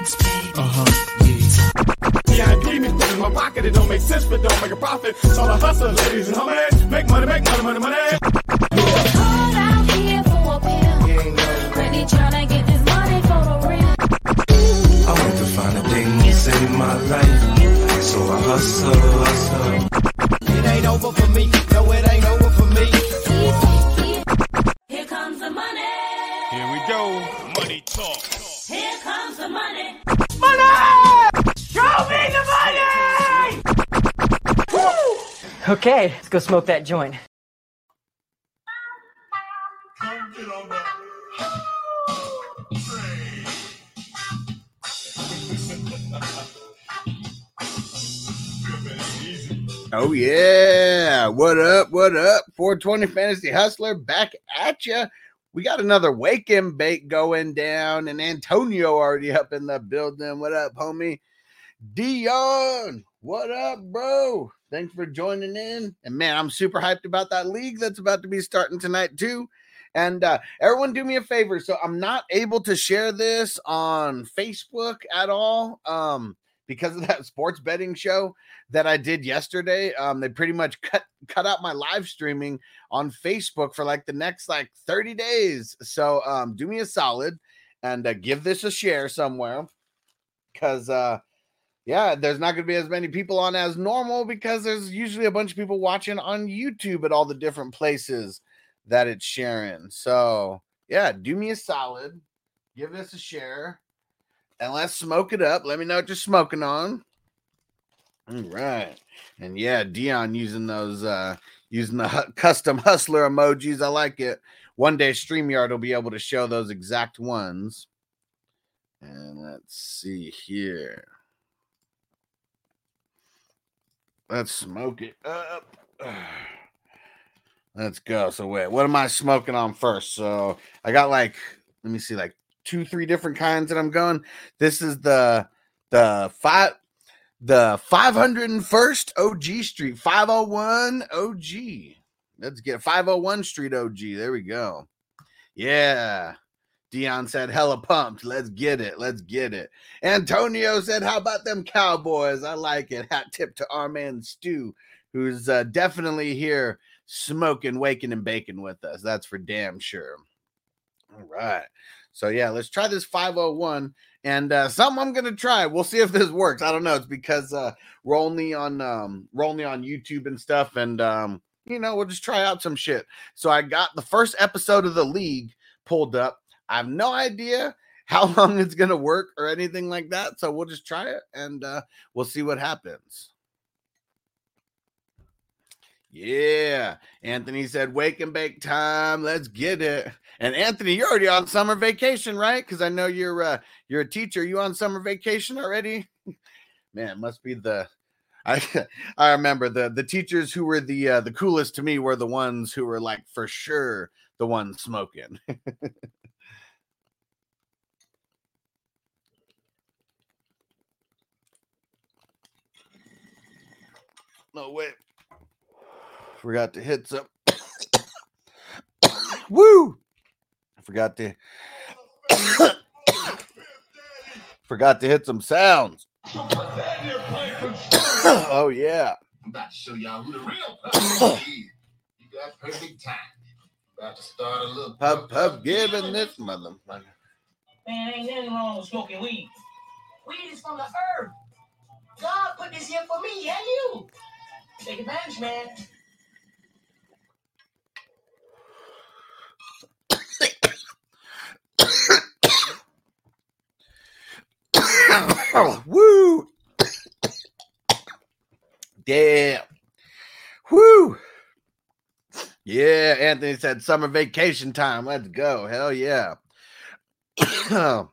Uh-huh. Yeah, give me things in my pocket. It don't make sense, but don't make a profit. So I hustle, ladies and homies. Make money, make money, money, money. Caught out here for a pimp, trying to get this money for the rent. I want to find a thing to save my life. So I hustle, hustle. It ain't over for me. No, it ain't over for me. Here comes the money. Here we go. Money. Okay, let's go smoke that joint. Oh yeah, what up? What up? 420 Fantasy Hustler back at you. We got another wake and bake going down, and Antonio already up in the building. What up, homie? Dion, what up, bro? Thanks for joining in. And man, I'm super hyped about that league that's about to be starting tonight too. And uh, everyone, do me a favor. So I'm not able to share this on Facebook at all um, because of that sports betting show that I did yesterday. Um, they pretty much cut cut out my live streaming on Facebook for like the next like 30 days. So um, do me a solid and uh, give this a share somewhere because uh, yeah, there's not going to be as many people on as normal because there's usually a bunch of people watching on YouTube at all the different places that it's sharing. So yeah, do me a solid, give this a share, and let's smoke it up. Let me know what you're smoking on. All right. And yeah, Dion using those uh using the custom hustler emojis. I like it. One day StreamYard will be able to show those exact ones. And let's see here. Let's smoke it up. Let's go. So wait, what am I smoking on first? So I got like let me see, like two, three different kinds that I'm going. This is the the five the 501st OG Street, 501 OG. Let's get 501 Street OG. There we go. Yeah. Dion said, hella pumped. Let's get it. Let's get it. Antonio said, how about them Cowboys? I like it. Hat tip to our man Stu, who's uh, definitely here smoking, waking, and baking with us. That's for damn sure. All right. So, yeah, let's try this 501 and uh, something I'm gonna try. We'll see if this works. I don't know. It's because uh, we're only on um, we're only on YouTube and stuff, and um, you know we'll just try out some shit. So I got the first episode of the league pulled up. I have no idea how long it's gonna work or anything like that. So we'll just try it and uh, we'll see what happens. Yeah, Anthony said, "Wake and bake time. Let's get it." And Anthony, you're already on summer vacation, right? Because I know you're uh, you're a teacher. You on summer vacation already? Man, must be the. I I remember the the teachers who were the uh, the coolest to me were the ones who were like for sure the ones smoking. no wait, forgot to hit some. Woo! I forgot to forgot to hit some sounds. oh yeah. I'm about to show y'all who the real person is. You got perfect time. About to start a little Pub pub giving this motherfucker. Man, ain't nothing wrong with smoking weed. Weed is from the earth. God put this here for me and you. Take advantage, man. Woo! Damn. Woo! Yeah, Anthony said summer vacation time. Let's go. Hell yeah.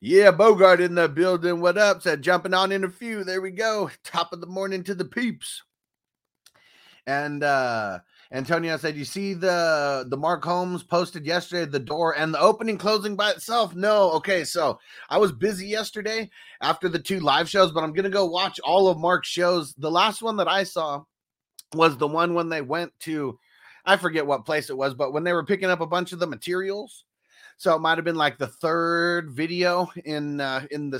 yeah, Bogart in the building. What up? Said jumping on in a few. There we go. Top of the morning to the peeps. And uh Antonio said, "You see the the Mark Holmes posted yesterday, the door and the opening closing by itself." No, okay. So I was busy yesterday after the two live shows, but I'm gonna go watch all of Mark's shows. The last one that I saw was the one when they went to, I forget what place it was, but when they were picking up a bunch of the materials. So it might have been like the third video in uh, in the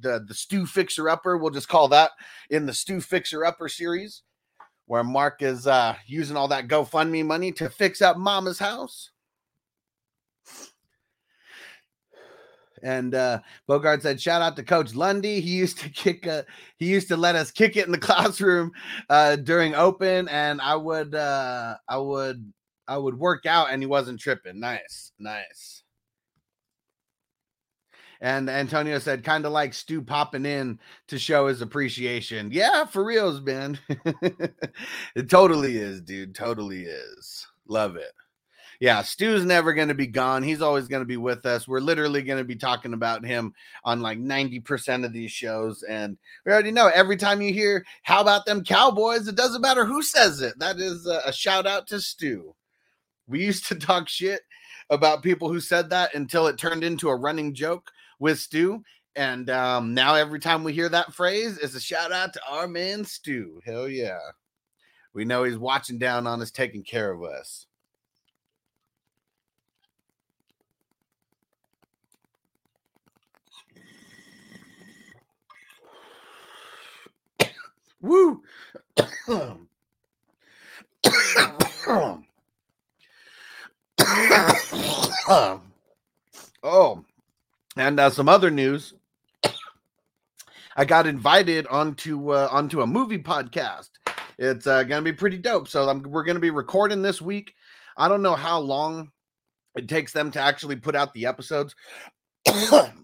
the the Stu Fixer Upper. We'll just call that in the Stu Fixer Upper series where Mark is uh, using all that GoFundMe money to fix up Mama's house. And uh, Bogart said, "Shout out to Coach Lundy. He used to kick a, he used to let us kick it in the classroom uh, during open, and I would, uh, I would, I would work out, and he wasn't tripping. Nice, nice." And Antonio said, kind of like Stu popping in to show his appreciation. Yeah, for reals, man. it totally is, dude. Totally is. Love it. Yeah, Stu's never going to be gone. He's always going to be with us. We're literally going to be talking about him on like 90% of these shows. And we already know every time you hear, How about them Cowboys? It doesn't matter who says it. That is a, a shout out to Stu. We used to talk shit about people who said that until it turned into a running joke with Stu. And um, now every time we hear that phrase, it's a shout out to our man Stu. Hell yeah. We know he's watching down on us, taking care of us. Woo! oh, and uh, some other news. I got invited onto uh, onto a movie podcast. It's uh, gonna be pretty dope. So I'm, we're gonna be recording this week. I don't know how long it takes them to actually put out the episodes,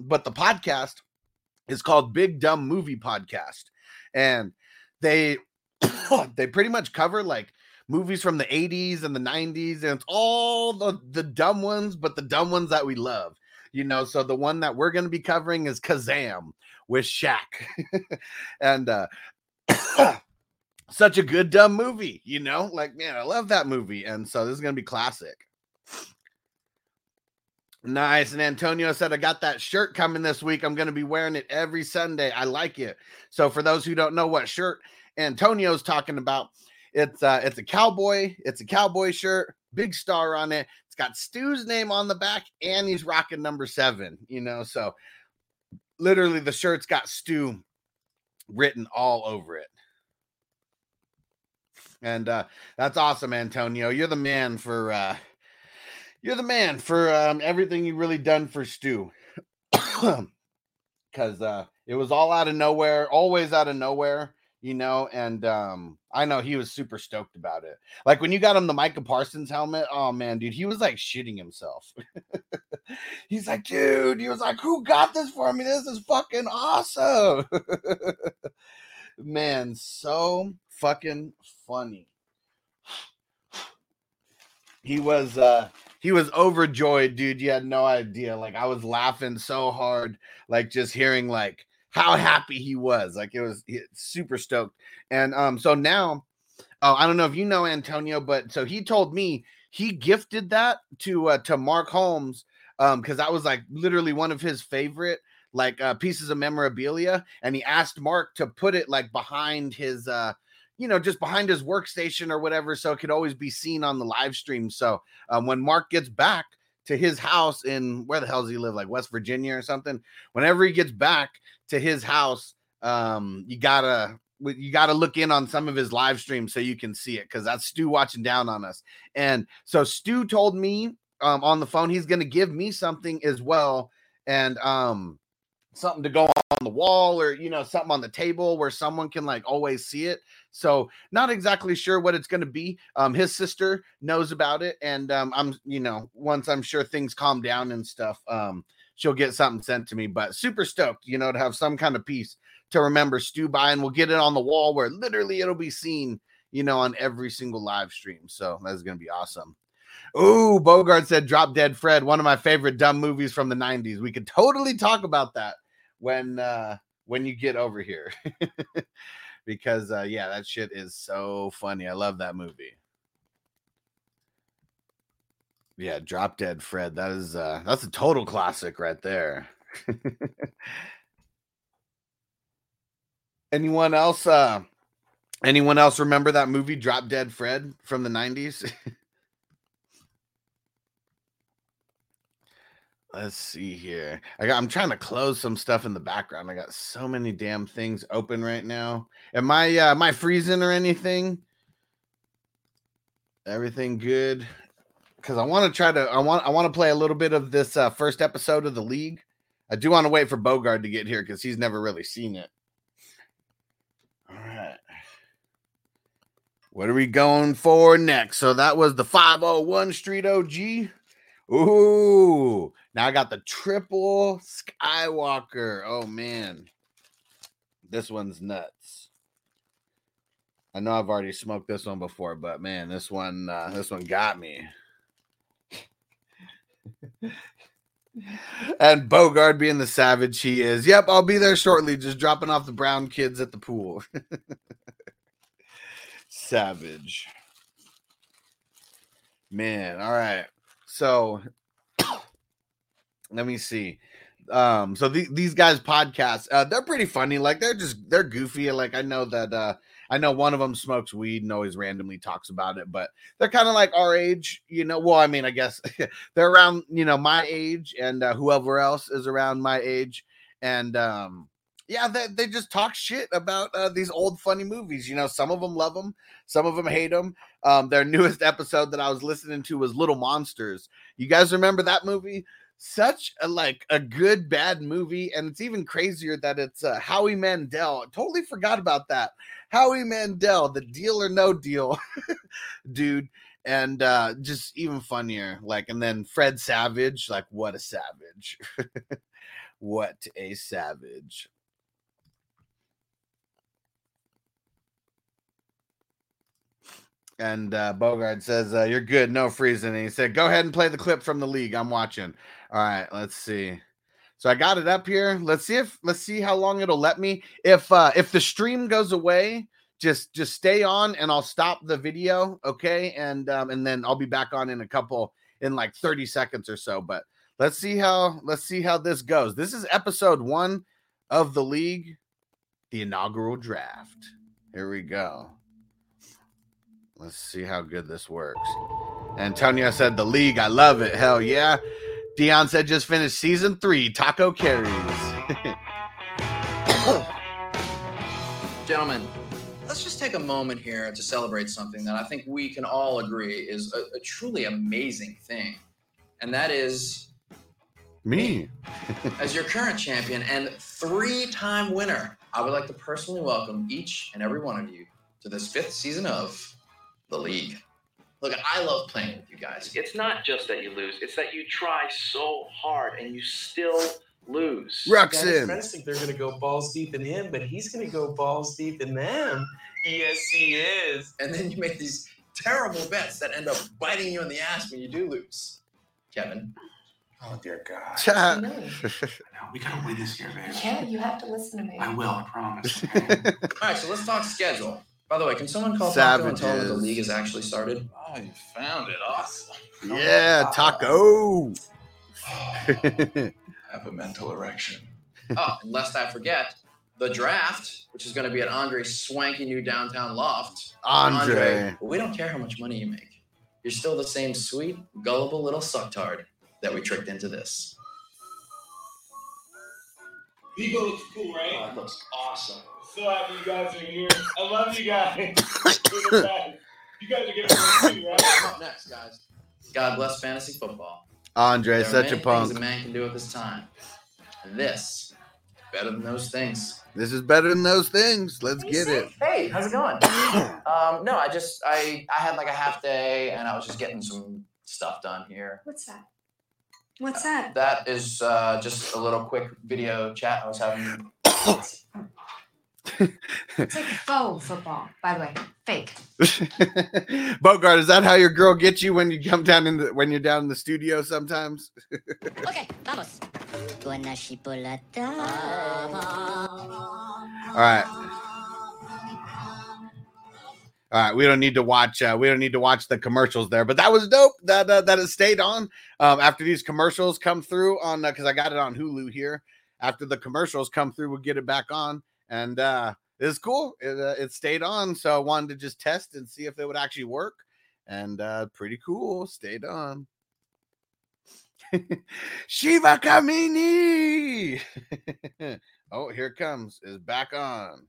but the podcast is called Big Dumb Movie Podcast, and they they pretty much cover like movies from the 80s and the 90s, and it's all the the dumb ones, but the dumb ones that we love you know so the one that we're going to be covering is Kazaam with Shaq. and uh such a good dumb movie you know? Like man i love that movie. And so this is going to be classic. Nice. And antonio said i got that shirt coming this week. I'm going to be wearing it every sunday. I like it. So for those who don't know what shirt antonio's talking about it's uh it's a cowboy it's a cowboy shirt big star on it got stu's name on the back and he's rocking number seven you know so literally the shirt's got Stu written all over it. And uh that's awesome, Antonio. You're the man for uh you're the man for um everything you really done for Stu. Cause uh it was all out of nowhere, always out of nowhere, you know, and um I know he was super stoked about it. Like when you got him the Micah Parsons helmet, oh man, dude, he was like shitting himself. He's like, dude, he was like, who got this for me? This is fucking awesome. Man, so fucking funny. He was uh he was overjoyed, dude. You had no idea. Like I was laughing so hard, like just hearing like how happy he was. Like it was super stoked. And um so now oh, I don't know if you know Antonio, but so he told me he gifted that to uh to Mark Holmes um because that was like literally one of his favorite like uh pieces of memorabilia and he asked mark to put it like behind his uh you know just behind his workstation or whatever so it could always be seen on the live stream so um when mark gets back to his house in where the hell does he live like west virginia or something whenever he gets back to his house um you gotta you got to look in on some of his live streams so you can see it because that's Stu watching down on us. And so Stu told me um, on the phone he's to give me something as well, and um, something to go on the wall or you know something on the table where someone can like always see it. So not exactly sure what it's going to be. Um, his sister knows about it, and um, I'm you know once I'm sure things calm down and stuff, um, she'll get something sent to me. But super stoked, you know, to have some kind of piece to remember Stu by, and we'll get it on the wall where literally it'll be seen, you know, on every single live stream. So that's gonna be awesome. Ooh, Bogart said Drop Dead Fred, one of my favorite dumb movies from the 90s. We could totally talk about that when uh when you get over here. because uh yeah, that shit is so funny. I love that movie. Yeah, Drop Dead Fred. That is uh that's a total classic right there. anyone else uh anyone else remember that movie Drop Dead Fred from the 90s? Let's see here. I got I'm trying to close some stuff in the background. I got so many damn things open right now. Am I uh am I freezing or anything? Everything good? Because I want to try to I want I want to play a little bit of this uh first episode of the league. I do want to wait for Bogart to get here because he's never really seen it. All right. What are we going for next? So that was the 501 Street OG. Ooh, now I got the triple Skywalker. Oh man, this one's nuts. I know I've already smoked this one before, but man, this one, uh, this one got me. and Bogart being the savage he is. Yep, I'll be there shortly, just dropping off the brown kids at the pool. savage. Man, all right. So let me see. Um, so the, these guys podcasts, uh, they're pretty funny. Like they're just they're goofy. Like I know that uh I know one of them smokes weed and always randomly talks about it, but they're kind of like our age, you know. Well, I mean, I guess they're around, you know, my age and uh, whoever else is around my age. And um, yeah, they, they just talk shit about uh, these old funny movies. You know, some of them love them, some of them hate them. Um, their newest episode that I was listening to was Little Monsters. You guys remember that movie? Such a like a good bad movie, and it's even crazier that it's uh, Howie Mandel. I totally forgot about that. Howie Mandel, the deal or no deal, dude, and uh, just even funnier. Like, and then Fred Savage, like, what a savage! what a savage! And uh, Bogart says, uh, You're good, no freezing. And he said, Go ahead and play the clip from the league. I'm watching. All right, let's see. So I got it up here. Let's see if let's see how long it'll let me. If uh if the stream goes away, just just stay on and I'll stop the video, okay? And um and then I'll be back on in a couple in like 30 seconds or so. But let's see how let's see how this goes. This is episode 1 of the league, the inaugural draft. Here we go. Let's see how good this works. Antonio said the league. I love it. Hell yeah. Dion said just finished season three. Taco carries. Gentlemen, let's just take a moment here to celebrate something that I think we can all agree is a, a truly amazing thing. And that is, Me. as your current champion and three time winner, I would like to personally welcome each and every one of you to this fifth season of The League. Look, I love playing with you guys. It's not just that you lose, it's that you try so hard and you still lose. Yeah, his Ruxin. friends think they're gonna go balls deep in him, but he's gonna go balls deep in them. Yes, he is. And then you make these terrible bets that end up biting you in the ass when you do lose. Kevin. Oh dear God. Chat. No, we gotta win this year, man. Ken, you have to listen to me. I will, I promise. All right, so let's talk schedule. By the way, can someone call Taco and tell him that the league has actually started? Oh, you found it. Awesome. yeah, oh, taco. Have a mental erection. oh, and lest I forget, the draft, which is going to be at Andre's swanky new downtown loft. Andre. we don't care how much money you make. You're still the same sweet, gullible little sucktard that we tricked into this. Vigo looks cool, right? Oh, it looks awesome. So happy you guys are here. I love you guys. You're the best. You guys are getting me too, right? Up next, guys. God bless fantasy football. Andre, There are such a many punk. Things a man can do at this time. And this better than those things. This is better than those things. Let's get it. Hey, how's it going? um, no, I just I I had like a half day and I was just getting some stuff done here. What's that? What's that? That is uh, just a little quick video chat I was having. It's like faux football, by the way. Fake. Bogart, is that how your girl gets you when you come down in the when you're down in the studio sometimes? Ok, vamos. Con chipolata. All right. All right, we don't need to watch. Uh, we don't need to watch the commercials there, but that was dope. That uh, that it stayed on um, after these commercials come through on because I got it on Hulu here. After the commercials come through, we'll get it back on, and uh, it's cool. It uh, it stayed on, so I wanted to just test and see if it would actually work, and uh, pretty cool. Stayed on. Shiva Kamini. oh, here it comes. Is back on.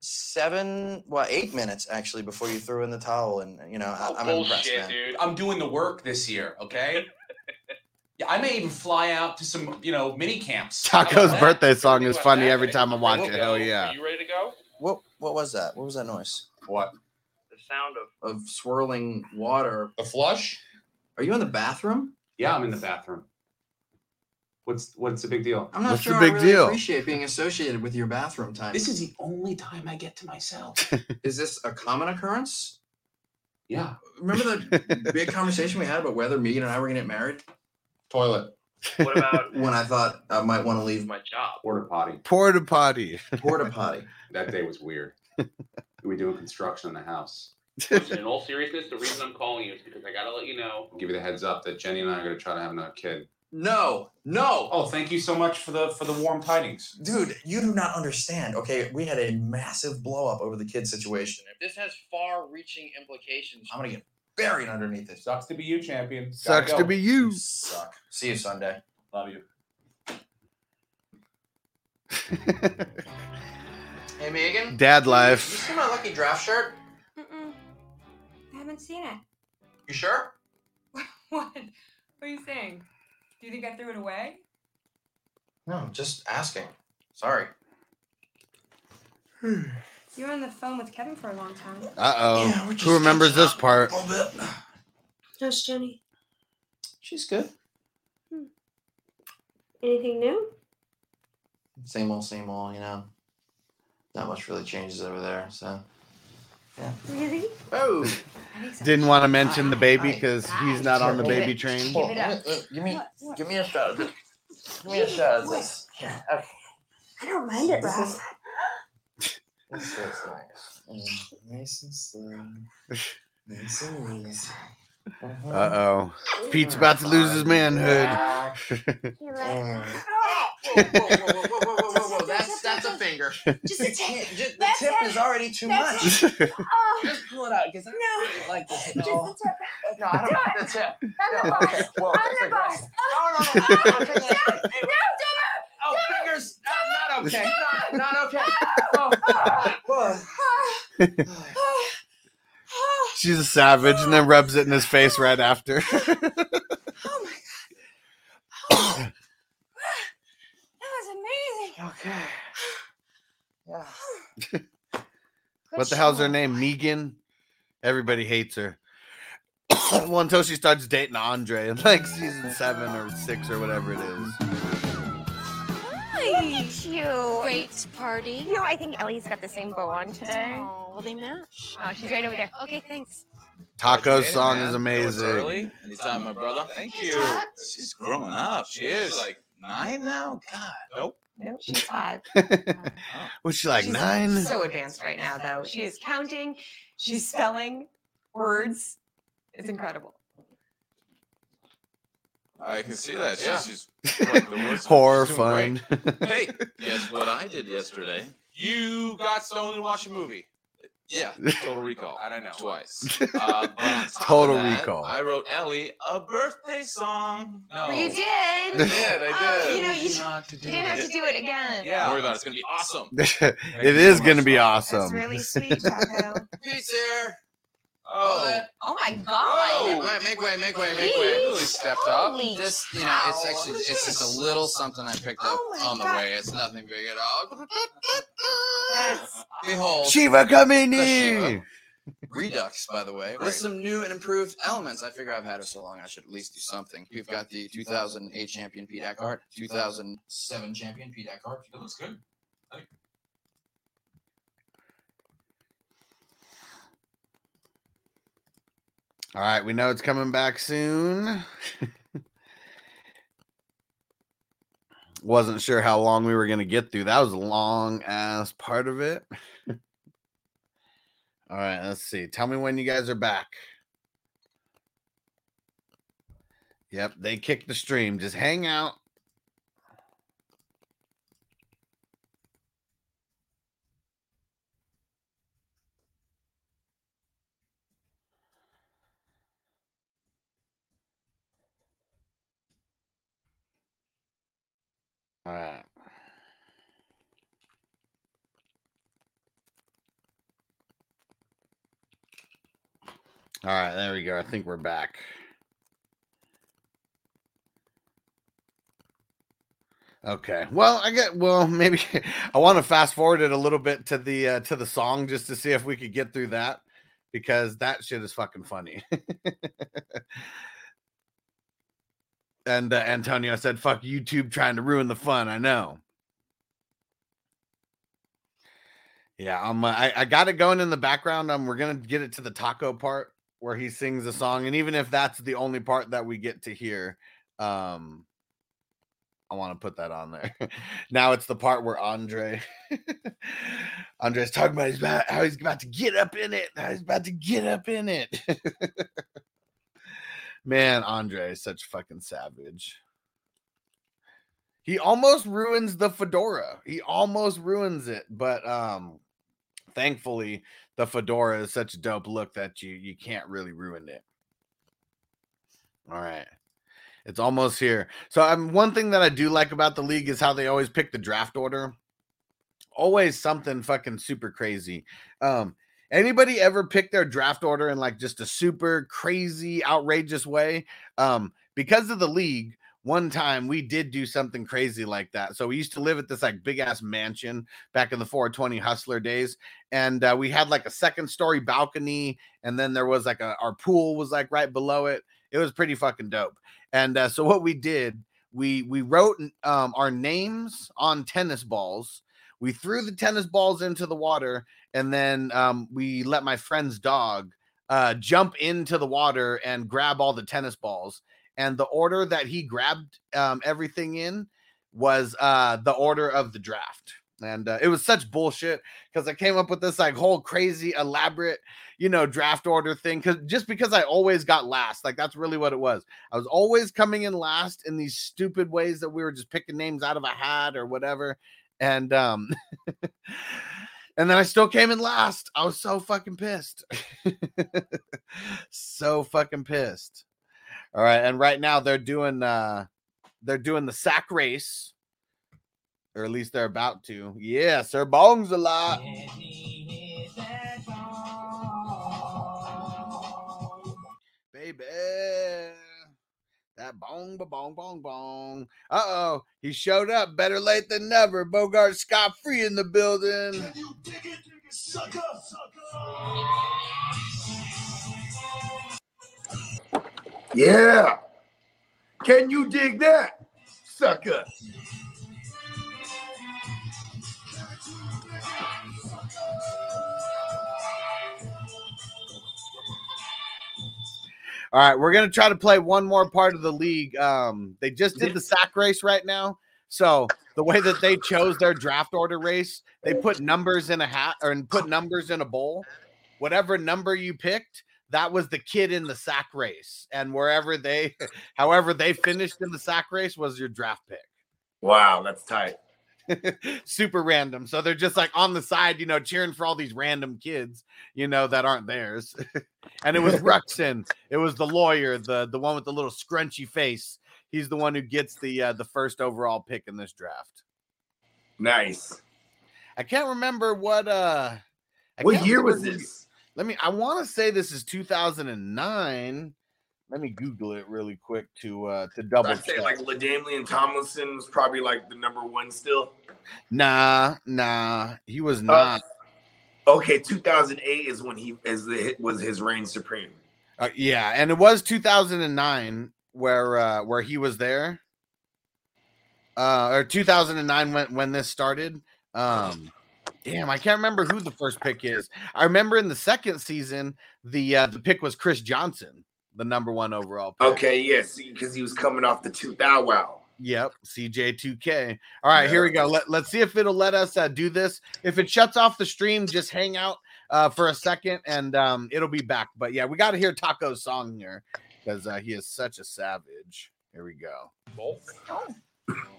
Seven, well, eight minutes actually before you threw in the towel, and you know I, I'm impressed, man. dude. I'm doing the work this year, okay? yeah, I may even fly out to some, you know, mini camps. How Taco's birthday song is funny every time I watch it. Hell yeah! Are yeah. you ready to go? What what was that? What was that noise? What? The sound of of swirling water. A flush? Are you in the bathroom? Yeah, I'm in the bathroom. What's what's the big deal? I'm not sure I really appreciate being associated with your bathroom time. This is the only time I get to myself. Is this a common occurrence? Yeah. Remember the big conversation we had about whether Megan and I were gonna get married? Toilet. What about when I thought I might want to leave my job? Porta potty. Porta potty. Porta potty. That day was weird. we doing construction in the house. in all seriousness, the reason I'm calling you is because I gotta let you know. Give you the heads up that Jenny and I are gonna try to have another kid. No, no. Oh, thank you so much for the for the warm tidings. Dude, you do not understand. Okay, we had a massive blow up over the kid situation. If this has far reaching implications, I'm gonna get buried underneath it. Sucks to be you, champion. Gotta Sucks to be you. Suck. See you Sunday. Love you. Hey Megan. Dad life. You life. see my lucky draft shirt? Mm-mm. I haven't seen it. You sure? What? What are you saying? Do you think I threw it away? No, I'm just asking. Sorry. You were on the phone with Kevin for a long time. Uh oh. Yeah, Who remembers this part? How's Jenny? She's good. Hmm. Anything new? Same old, same old, you know. Not much really changes over there, so. Yeah. Really? Oh. Didn't want to mention the baby because he's not on the baby train. Give it up. Give me, give me a shot of this. Give me a shot of this. Okay. I don't mind it, This Rob. is- Nice. And slow. Nice and easy. Uh oh, Pete's about to lose his manhood. That's that's a finger. Just a tip. The tip is already too much. Just pull it out because I don't like this. No. Just the tip. No, I don't like the tip. I'm no, the boss. I'm the boss. No, no, no. No, no, no. no, no, no. no, no, no. no, no, no okay. Not, not okay. Oh. She's a savage and then rubs it in his face right after. Oh my god. Oh. that was amazing. Okay. Yeah. what the hell's her name? Megan? Everybody hates her. well, until she starts dating Andre in like season seven or six or whatever it is. Look at you. Great party. You know, I think Ellie's got the same bow on today. Oh, will they match? Oh, she's right over there. Okay, thanks. Taco's song is amazing. early. Anytime, my brother. Thank you. She's growing up. She is like nine now. God. Nope. Nope, she's five. Was she like She's nine? So advanced right now, though. She is counting. She's spelling words. It's incredible. I can see that. She's Yeah. just like the worst. Horror She's doing fun. great. hey, guess what I did yesterday? You got stoned and watched a movie. Yeah, Total Recall. I don't know twice. Uh, but on top of Total that, Recall. I wrote Ellie a birthday song. No, You did. I did. I Oh, did. you know, you, Did not to you do didn't have to do it again. Yeah, don't worry about it. It's gonna be awesome. it is going to be awesome. That's really sweet, Taco. Pete's here. Oh, oh my Make god. way, make way, make way, make way. really stepped up. Holy Just you know, it's actually it's just a little something I picked up Oh on the God. way. It's nothing big at all. Yes. Behold, Shiva coming the in. Redux, by the way, with some new and improved elements. I figure I've had it so long, I should at least do something. We've got the 2008 champion Pete Eckhart, 2007 champion Pete Eckhart. It looks good. All right, we know it's coming back soon. Wasn't sure how long we were going to get through. That was a long ass part of it. All right, let's see. Tell me when you guys are back. Yep, they kicked the stream. Just hang out. All right. All right, there we go. I think we're back. Okay. Well, I get well, maybe I want to fast forward it a little bit to the uh, to the song just to see if we could get through that because that shit is fucking funny. and uh, Antonio said, "Fuck YouTube trying to ruin the fun." I know. Yeah, um, I, I got it going in the background. Um, we're gonna get it to the taco part where he sings the song, and even if that's the only part that we get to hear, um, I want to put that on there. now it's the part where Andre, Andre's talking about about how he's about to get up in it. How he's about to get up in it. Man, Andre is such fucking savage. He almost ruins the fedora. He almost ruins it, but um thankfully the fedora is such a dope look that you you can't really ruin it. All right. It's almost here. So um, one thing that I do like about the league is how they always pick the draft order. Always something fucking super crazy. Um anybody ever pick their draft order in like just a super crazy outrageous way? Um because of the league, one time we did do something crazy like that. So we used to live at this like big ass mansion back in the 420 hustler days. And uh, we had like a second story balcony. And then there was like a, our pool was like right below it. It was pretty fucking dope. And uh, so what we did, we, we wrote um, our names on tennis balls. We threw the tennis balls into the water. And then um, we let my friend's dog uh, jump into the water and grab all the tennis balls and the order that he grabbed um, everything in was uh, the order of the draft. And uh, it was such bullshit because I came up with this like whole crazy elaborate, you know, draft order thing. Cause just because I always got last, like that's really what it was. I was always coming in last in these stupid ways that we were just picking names out of a hat or whatever. And um and then I still came in last. I was so fucking pissed. so fucking pissed. All right, and right now they're doing uh they're doing the sack race, or at least they're about to. Yeah, Sir Bong's a lot. Baby. That bong ba bong bong bong. Uh oh, he showed up better late than never. Bogart Scott free in the building. Yeah. Can you dig that, sucker? All right, we're gonna try to play one more part of the league. Um, they just did the sack race right now. So the way that they chose their draft order race, they put numbers in a hat or and put numbers in a bowl. Whatever number you picked, that was the kid in the sack race. And wherever they, however they finished in the sack race was your draft pick. Wow, that's tight. super random. So they're just like on the side, you know, cheering for all these random kids, you know, that aren't theirs. and it was Ruxin. It was the lawyer, the the one with the little scrunchy face. He's the one who gets the uh, the first overall pick in this draft. Nice. I can't remember what uh I What year was this? Let me I want to say this is 2009. Let me Google it really quick to uh to double I'd say check. like LaDainian Tomlinson was probably like the number one still. Nah, nah, he was not. Okay, 2008 is when he is the was his reign supreme. Uh, yeah, and it was 2009 where uh where he was there. Uh or 2009 when when this started. Um damn, I can't remember who the first pick is. I remember in the second season the uh the pick was Chris Johnson, the number 1 overall pick. Okay, yes, because he was coming off the two thou wow. Yep, CJ2K. All right, here we go. Let, let's see if it'll let us uh, do this. If it shuts off the stream, just hang out uh, for a second and um, it'll be back. But yeah, we got to hear Taco's song here because uh, he is such a savage. Here we go. Oh.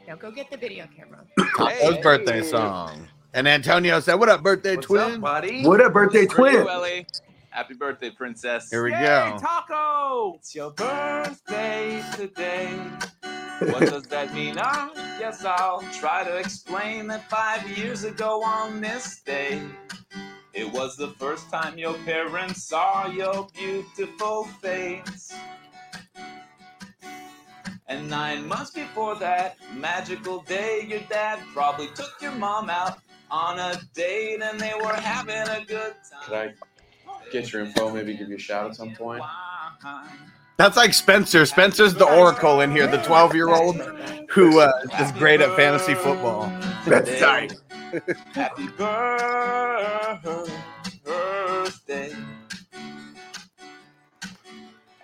Now go get the video camera. Taco's birthday song. And Antonio said, What up, birthday twin? buddy? What up, birthday For you, twin? Ellie. Happy birthday, princess. Here we Yay, go. Taco! It's your birthday today. What does that mean? I guess I'll try to explain that five years ago on this day, it was the first time your parents saw your beautiful face. And nine months before that magical day, your dad probably took your mom out on a date and they were having a good time. Could I get your info? Maybe give you a shout at some point. That's like Spencer. Spencer's the oracle in here, the 12 year old who uh, is great at fantasy football. That's tight. Happy birthday.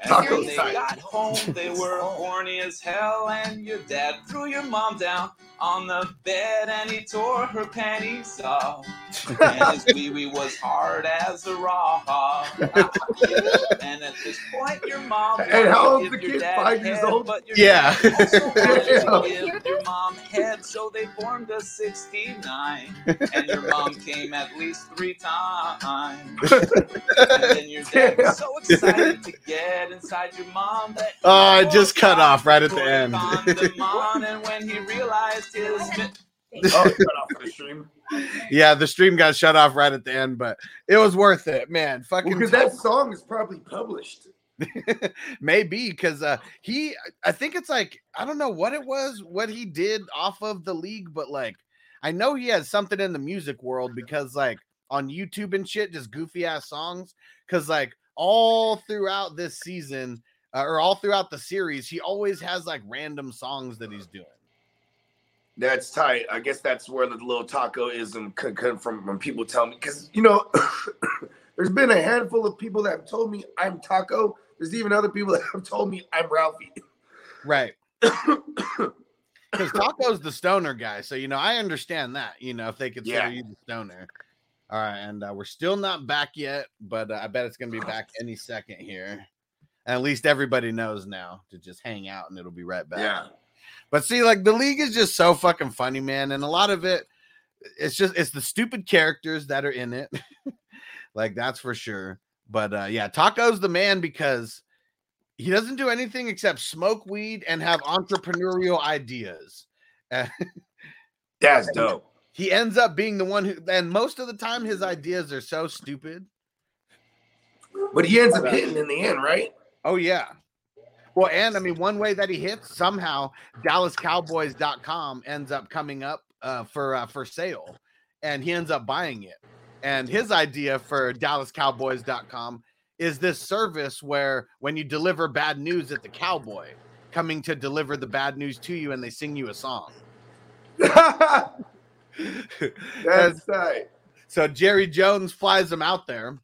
And Taco when they got home, they were horny as hell, and your dad threw your mom down on the bed, and he tore her panties off. and his wee wee was hard as a raw. and at this point, your mom And how old old's the kid? Five years old? but your Yeah. dad also Yeah. give your mom head, so they formed a 69. And your mom came at least three times. And then your dad was so excited to get inside your mom that he Oh, it just cut off right at the end. condom on, and when he realized his mi- Oh, the stream. yeah, the stream got shut off right at the end, but it was worth it, man. Fucking Because that song is probably published. maybe because uh he i think it's like i don't know what it was what he did off of the league but like i know he has something in the music world because like on youtube and shit just goofy ass songs because like all throughout this season uh, or all throughout the series he always has like random songs that he's doing That's tight. I guess that's where the little tacoism could come from when people tell me because you know there's been a handful of people that have told me I'm taco. There's even other people that have told me I'm Rafi. right because taco's the stoner guy so you know i understand that you know if they consider Yeah. you the stoner all right and uh, we're still not back yet but uh, i bet it's gonna be back any second here and at least everybody knows now to just hang out and it'll be right back Yeah. But see like the league is just so fucking funny man and a lot of it it's just it's the stupid characters that are in it like that's for sure but uh yeah taco's the man because he doesn't do anything except smoke weed and have entrepreneurial ideas. That's dope. He ends up being the one who, and most of the time, his ideas are so stupid. But he ends up hitting in the end, right? Oh, yeah. Well, and I mean, one way that he hits somehow, DallasCowboys.com ends up coming up uh, for uh, for sale, and he ends up buying it. And his idea for DallasCowboys.com is this service where when you deliver bad news at the Cowboy, coming to deliver the bad news to you, and they sing you a song. That's right. So Jerry Jones flies him out there,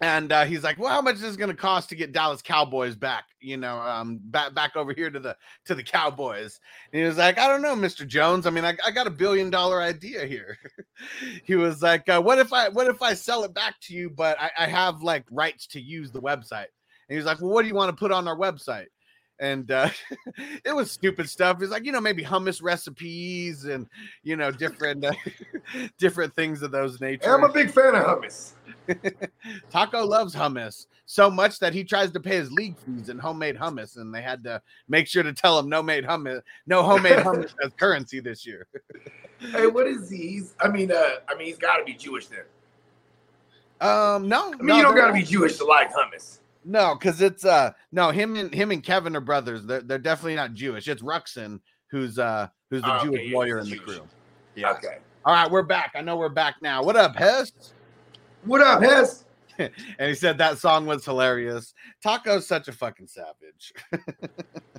and uh, he's like, "Well, how much is this going to cost to get Dallas Cowboys back? You know, um, back back over here to the to the Cowboys?" And he was like, "I don't know, Mister Jones. I mean, I, I got a billion dollar idea here." he was like, uh, "What if I what if I sell it back to you, but I, I have like rights to use the website?" And he was like, "Well, what do you want to put on our website?" And uh, it was stupid stuff. It's like you know maybe hummus recipes and you know different uh, different things of those nature. I'm a big fan of hummus. Taco loves hummus so much that he tries to pay his league fees in homemade hummus, and they had to make sure to tell him no made hummus, no homemade hummus as currency this year. Hey, what is he? He's, I mean, uh, I mean, he's got to be Jewish then. Um, no, I mean, you don't got to be Jewish to like hummus. No, because it's uh no him and him and Kevin are brothers. They're they're definitely not Jewish. It's Ruxin who's uh who's the Oh, Jewish yeah, lawyer in the Jewish. crew. Yeah. Okay. All right, we're back. I know we're back now. What up, Hess? What up, Hess? and he said that song was hilarious. Taco's such a fucking savage.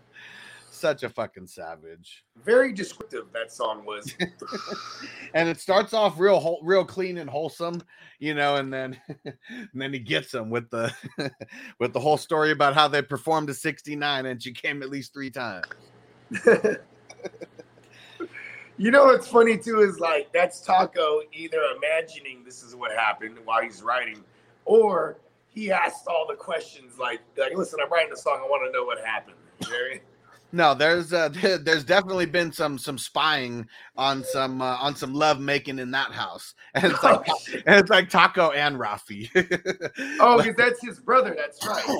such a fucking savage. Very descriptive that song was. and it starts off real whole, real clean and wholesome, you know, and then and then he gets them with the with the whole story about how they performed a 69 and she came at least three times. You know what's funny too is like that's Taco either imagining this is what happened while he's writing, or he asked all the questions like, like listen, I'm writing a song, I want to know what happened. You know I mean? No, there's uh, there's definitely been some some spying on some uh, on some love making in that house, and it's like and it's like Taco and Rafi. Oh, because that's his brother. That's right.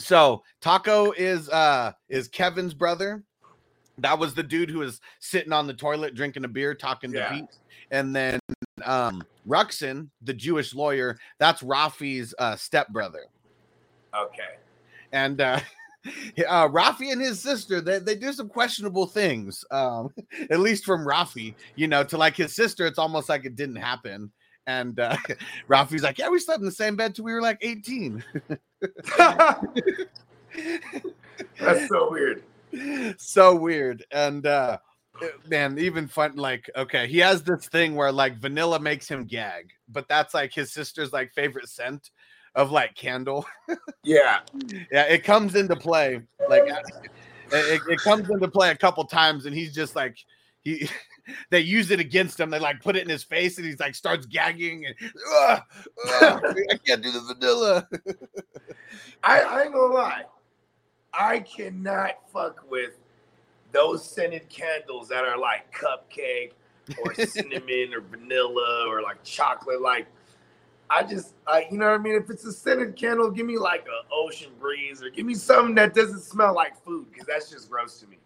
So Taco is uh is Kevin's brother. That was the dude who was sitting on the toilet drinking a beer, talking to Yeah. Pete. And then um Ruxin, the Jewish lawyer, that's Rafi's uh stepbrother. Okay. And uh uh Rafi and his sister, they, they do some questionable things. Um, at least from Rafi, you know, to like his sister, it's almost like it didn't happen. And uh Rafi's like, Yeah, we slept in the same bed till we were like 18. That's so weird. so weird and uh man even fun like okay he has this thing where like vanilla makes him gag but that's like his sister's like favorite scent of like candle Yeah. yeah it comes into play like it, it, it comes into play a couple times and he's just like he they use it against him they like put it in his face and he's like starts gagging and "Ugh, ugh, i can't do the vanilla I, I ain't gonna lie. I cannot fuck with those scented candles that are like cupcake or cinnamon or vanilla or like chocolate. Like, I just, I, you know what I mean? If it's a scented candle, give me like a ocean breeze or give me something that doesn't smell like food because that's just gross to me.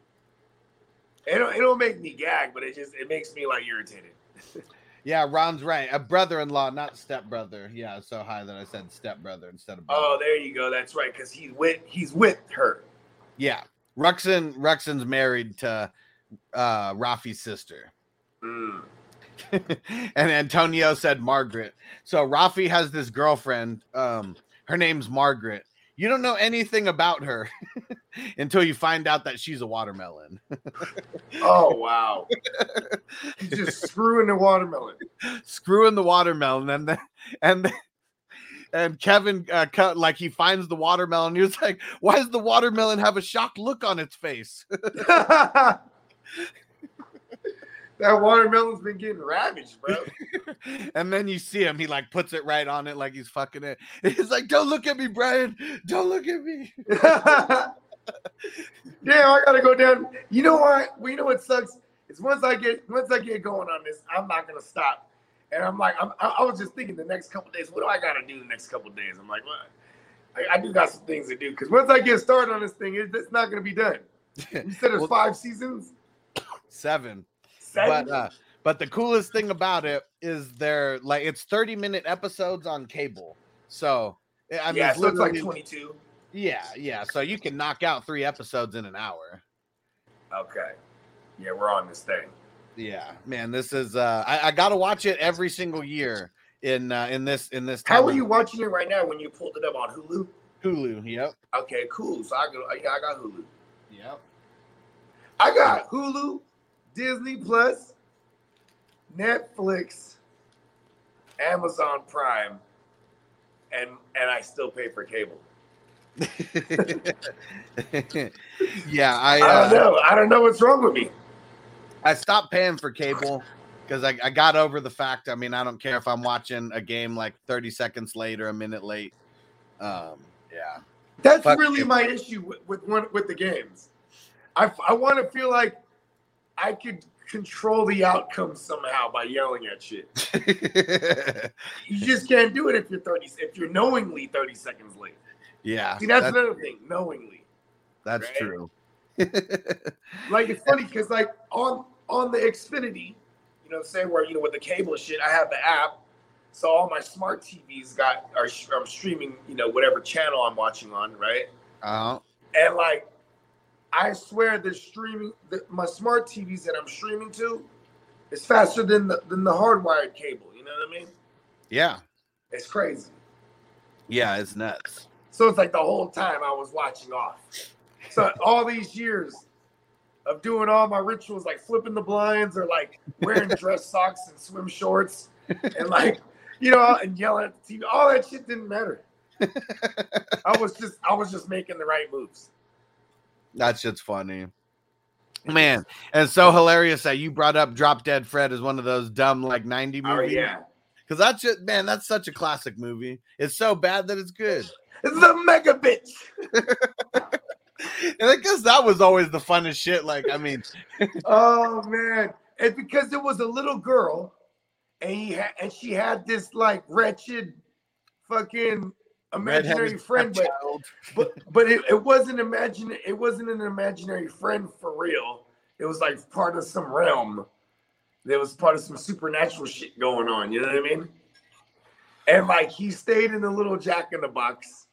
It don't, it don't make me gag, but it just it makes me like irritated. yeah ron's right a brother-in-law not stepbrother yeah so high that i said stepbrother instead of brother. Oh, there you go. That's right, because he's with he's with her. Yeah. Ruxin Ruxin's married to uh Rafi's sister. Mm. and Antonio said Margaret. So Rafi has this girlfriend. Um, her name's Margaret. You don't know anything about her until you find out that she's a watermelon. Oh wow, he's just screwing the watermelon. Screwing the watermelon, and then and then, and Kevin uh, cut like he finds the watermelon. He was like, "Why does the watermelon have a shocked look on its face?" That watermelon's been getting ravaged, bro. and then you see him, he like puts it right on it like he's fucking it. He's like, Don't look at me, Brian. Don't look at me. Damn, I gotta go down. You know what? Well, you know what sucks? Is once I get once I get going on this, I'm not gonna stop. And I'm like, I'm, I, was just thinking the next couple days, what do I gotta do the next couple days? I'm like, what? I, I do got some things to do because once I get started on this thing, it, it's not gonna be done. You said it's five seasons. Seven. But uh but the coolest thing about it is they're like it's 30 minute episodes on cable. So I mean yeah, it's so it's like 22. Yeah, yeah. So you can knock out three episodes in an hour. Okay. Yeah, we're on this thing. Yeah, man, this is uh I, I gotta watch it every single year in uh in this in this How time are you watching it right now when you pulled it up on Hulu? Hulu, yep. Okay, cool. So I go, yeah, I got Hulu. Yep. I got Hulu, Disney Plus, Netflix, Amazon Prime, and and I still pay for cable. yeah, I, I, uh, don't know. I don't know what's wrong with me. I stopped paying for cable because I, I got over the fact. I mean, I don't care if I'm watching a game like 30 seconds late or a minute late. Um, yeah. That's Fuck really cable. my issue with with, one, with the games. I I want to feel like I could control the outcome somehow by yelling at shit. you just can't do it if you're 30 if you're knowingly 30 seconds late. Yeah. See, that's that- another thing, knowingly. that's right? true. Like it's funny because like on on the Xfinity, you know, say where you know with the cable shit, I have the app, so all my smart TVs got are I'm streaming, you know, whatever channel I'm watching on, right? Uh, And like, I swear the streaming, the, my smart TVs that I'm streaming to, is faster than the than the hardwired cable. You know what I mean? yeah. It's crazy. Yeah, it's nuts. So it's like the whole time I was watching off. So all these years of doing all my rituals, like flipping the blinds or like wearing dress socks and swim shorts, and like you know, and yelling at the TV, all that shit didn't matter. I was just I was just making the right moves. That shit's funny. Man, and so hilarious that you brought up Drop Dead Fred as one of those dumb like 90 Oh yeah, Because that's just man, that's such a classic movie. It's so bad that it's good. the mega bitch. And I guess that was always the funnest shit. Like, I mean, oh man, it's because it was a little girl, and he had and she had this like wretched, fucking imaginary redheaded friend, but but but it, it wasn't imagine it wasn't an imaginary friend for real. It was like part of some realm. There was part of some supernatural shit going on. You know what I mean? And like he stayed in the little jack in the box,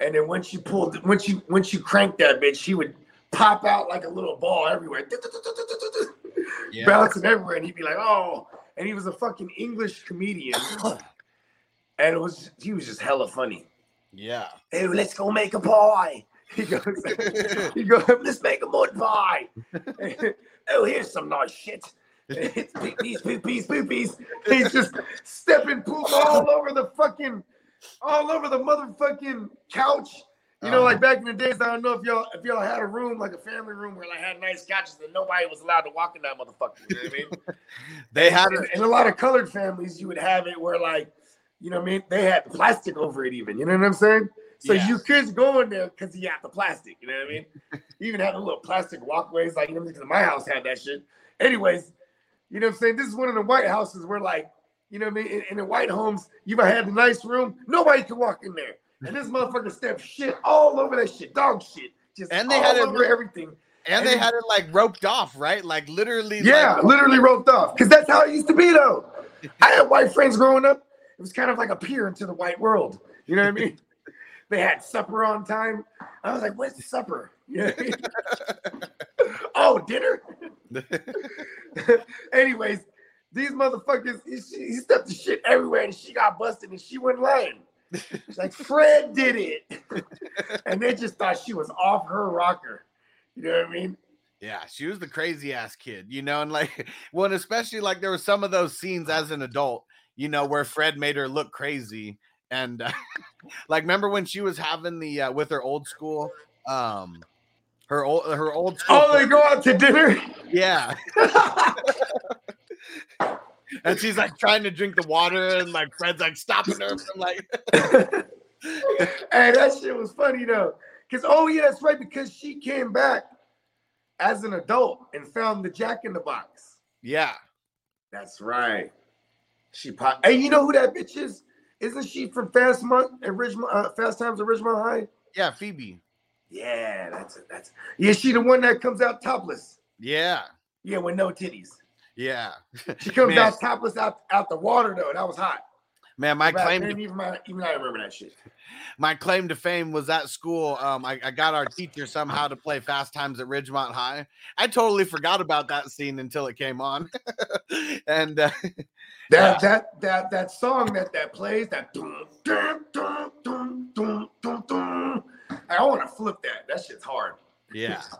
and then when she pulled, when she when she cranked that bitch, he would pop out like a little ball everywhere, Yeah. bouncing everywhere, and he'd be like, "Oh!" And he was a fucking English comedian, and it was he was just hella funny. yeah. Hey, let's go make a pie. He goes, he goes, let's make a mud pie. oh, here's some nice shit. Poopies, poopies, poopies. He's just stepping poop all over the fucking, all over the motherfucking couch. You know, like uh-huh. back in the days, I don't know if y'all if y'all had a room like a family room where like had nice couches and nobody was allowed to walk in that motherfucker. You know what I mean? They had it. in a lot of colored families, you would have it where like, you know what I mean? They had plastic over it even. You know what I'm saying? So Yeah. you kids go in there because you have the plastic. You know what I mean? you even had the little plastic walkways, like you know, because my house had that shit. Anyways, you know what I'm saying? This is one of the white houses where like, you know what I mean? In, in the white homes, you might have the nice room, nobody can walk in there. And this motherfucker stepped shit all over that shit, dog shit. Just And they all had it over everything. And they had it like roped off, right? Like literally. Yeah, like, literally roped off. Because that's how it used to be, though. I had white friends growing up. It was kind of like a peer into the white world. You know what I mean? they had supper on time. I was like, "Where's the supper?" You know I mean? oh, dinner. Anyways, these motherfuckers, he, he stepped the shit everywhere, and she got busted, and she went lying. She's like Fred did it, and they just thought she was off her rocker. You know what I mean? Yeah, she was the crazy ass kid, you know, and like, well, and especially like there were some of those scenes as an adult, you know, where Fred made her look crazy, and uh, like, remember when she was having the uh, with her old school, um, her old her old school, Oh, they go out to dinner. yeah, and she's like trying to drink the water, and like Fred's like stopping her from like, hey, that shit was funny though. Cause oh yeah, that's right. Because she came back as an adult and found the Jack in the Box. yeah, That's right. She pop. Hey, you know who that bitch is? Isn't she from Fast Month at Ridgemont? Uh, Fast Times at Ridgemont High? yeah, Phoebe, Yeah, that's it. That's yeah. She the one that comes out topless. yeah, Yeah, with no titties. yeah, She comes Man. out topless out out the water though. That was hot. man, my Back claim to even my, even I remember that shit. my claim to fame was at school. Um, I, I got our teacher somehow to play Fast Times at Ridgemont High. I totally forgot about that scene until it came on, and uh, That that that that song that that plays that dum, dum, dum, dum, dum, dum, dum. I want to flip that. That shit's hard. Yeah.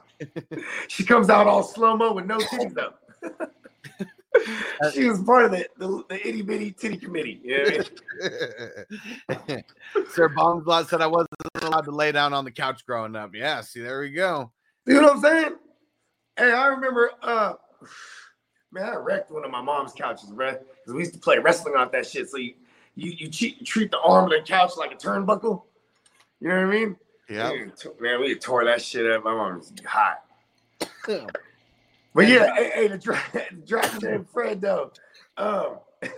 She comes out all slow mo with no titties though. she was part of the, the, the itty bitty titty committee. Yeah. Sir Bongslot said I wasn't allowed to lay down on the couch growing up. Yeah, see, there we go. You know what I'm saying? Hey, I remember, uh, man, I wrecked one of my mom's couches, bro. Because we used to play wrestling off that shit. So you you you cheat, treat the arm of the couch like a turnbuckle. You know what I mean? Yeah. Man, t- Man, we tore that shit up. My mom was hot. But yeah, hey, hey the dra- the Fred though, um,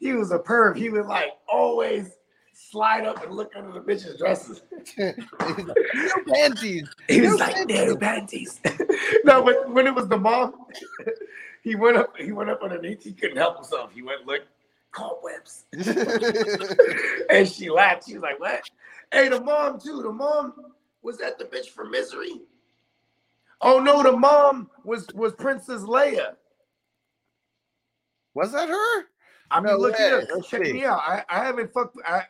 he was a perv. He would like always slide up and look under the bitch's dresses. no panties. He was No like, no panties. no, but when it was the mom, he went up. He went up underneath. He couldn't help himself. He went look, cobwebs, and she laughed. She was like, "What?" Hey, the mom too. The mom was that the bitch from Misery. Oh no, the mom was was Princess Leia. Was that her? I mean, No look way. at it. Let's Check see. me out. I, I haven't fucked. I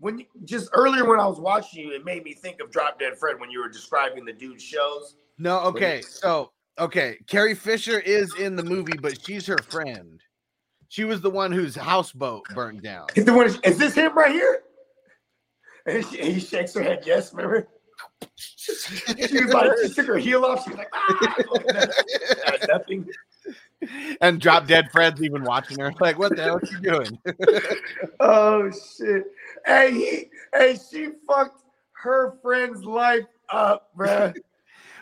when you, just earlier when I was watching you, it made me think of Drop Dead Fred when you were describing the dude's shows. No, okay. So, okay, Carrie Fisher is in the movie, but she's her friend. She was the one whose houseboat burned down. Is, the one, is this him right here? And she, he shakes her head. Yes, remember? she was like, she took her heel off. She was like, ah, nothing. And Drop Dead Fred's even watching her. Like, what the hell is she doing? Oh shit! Hey, he, hey, she fucked her friend's life up, bruh.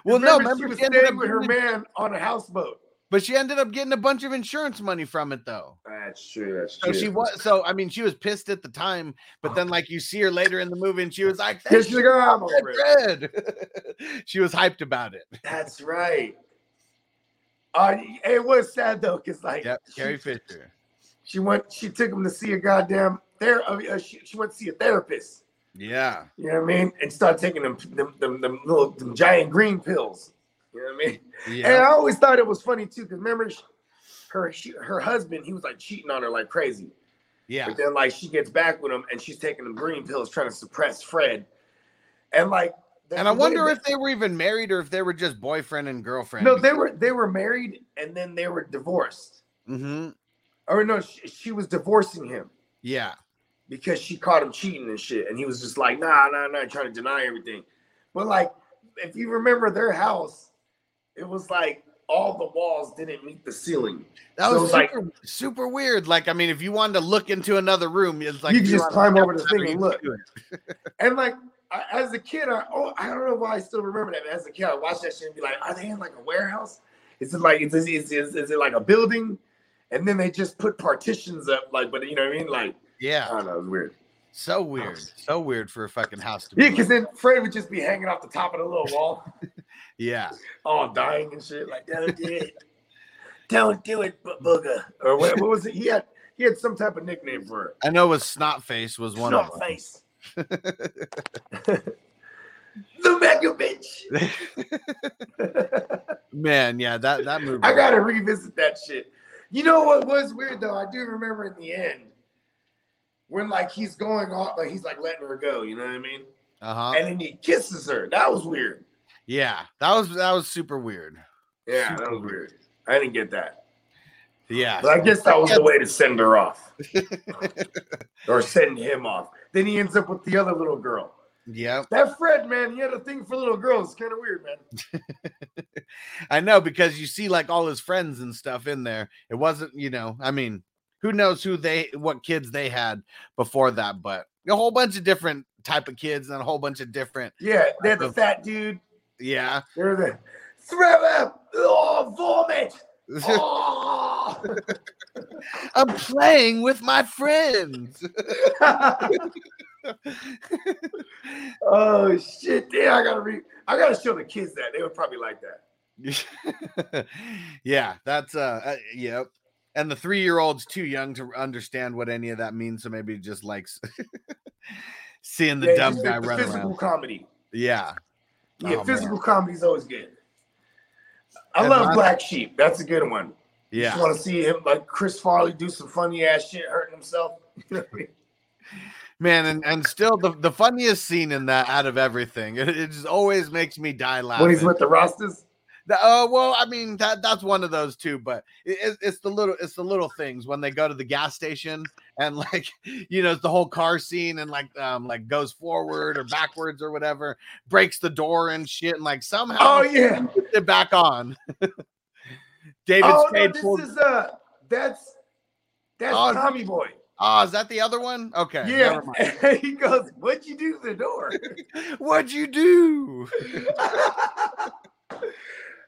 Well, no, remember, remember she was staying with her man on a houseboat. but she ended up getting a bunch of insurance money from it, though. That's true. That's So she was. So I mean, she was pissed at the time, but then like you see her later in the movie, and she was like, she's like, "Oh, I'm over it." She was hyped about it. That's right. Uh, it was sad though, cause like Yep, Carrie Fisher. she went, she took him to see a goddamn there. Uh, she, she went to see a therapist. Yeah. You know what I mean? And start taking them, them, them, them little them giant green pills. You know what I mean? Yeah. And I always thought it was funny too, because remember, her she, her husband, he was like cheating on her like crazy. Yeah. But then like she gets back with him, and she's taking them green pills, trying to suppress Fred. And like, And I wonder if they were even married or if they were just boyfriend and girlfriend. no, they were they were married, and then they were divorced. Mm-hmm. Or no, she, she was divorcing him Yeah. Because she caught him cheating and shit, and he was just like, nah, nah, nah, trying to deny everything. But like, if you remember their house, it was like all the walls didn't meet the ceiling. That So was like super, super weird. Like, I mean, if you wanted to look into another room, it's like You just climb over the thing and look. And like I, as a kid, I oh I don't know why I still remember that. But as a kid, I watched that shit and be like, are they in like a warehouse? Is it like is is, is, is it like a building? And then they just put partitions up, like, but you know what I mean? Like, Yeah. I don't know, it was weird. So weird. So weird for a fucking house to be. Yeah, because like- then Fred would just be hanging off the top of the little wall, yeah. all dying and shit. Like, don't do it, don't do it, bu- booger. Or what, what was it? He had he had some type of nickname for it. I know it was Snot Face was one of Snot them. face. the mega bitch. Man, yeah, that that movie. I gotta revisit that shit. You know what was weird though? I do remember in the end when like he's going off, like he's like letting her go. You know what I mean? Uh huh. And then he kisses her. That was weird. Yeah, that was that was super weird. Yeah, that was weird. I didn't get that. Yeah. But I guess that was the way to send her off, or send him off. Then he ends up with the other little girl. Yeah, That Fred man, he had a thing for little girls. Kind of weird, man. I know because you see like all his friends and stuff in there. It wasn't, you know, I mean, who knows who they what kids they had before that, but a whole bunch of different type of kids and a whole bunch of different Yeah, they had the Of- fat dude. yeah. They're the throw up. Oh, vomit. Oh. I'm playing with my friends. oh shit! Yeah, I gotta read. I gotta show the kids that they would probably like that. yeah, that's uh, uh yep. And the three year old's too young to understand what any of that means, so maybe he just likes seeing the Yeah, dumb guy the run physical around. comedy. Yeah. Yeah, Oh, physical comedy is always good. I And love Black Sheep. That's a good one. Yeah. just want to see him like Chris Farley do some funny ass shit, hurting himself. You know what I mean? Man, and, and still the, the funniest scene in that out of everything. It, it just always makes me die laughing. When he's with the Rastas. The- uh, well, I mean that that's one of those too, but it, it- it's the little it's the little things when they go to the gas station and like you know it's the whole car scene and like um like goes forward or backwards or whatever, breaks the door and shit, and like somehow Oh, yeah. it back on. David oh no, this pulled- is uh that's that's Oh, Tommy Boy. Oh, is that the other one? Okay. Yeah, never mind. he goes, "What'd you do to the door?" What'd you do?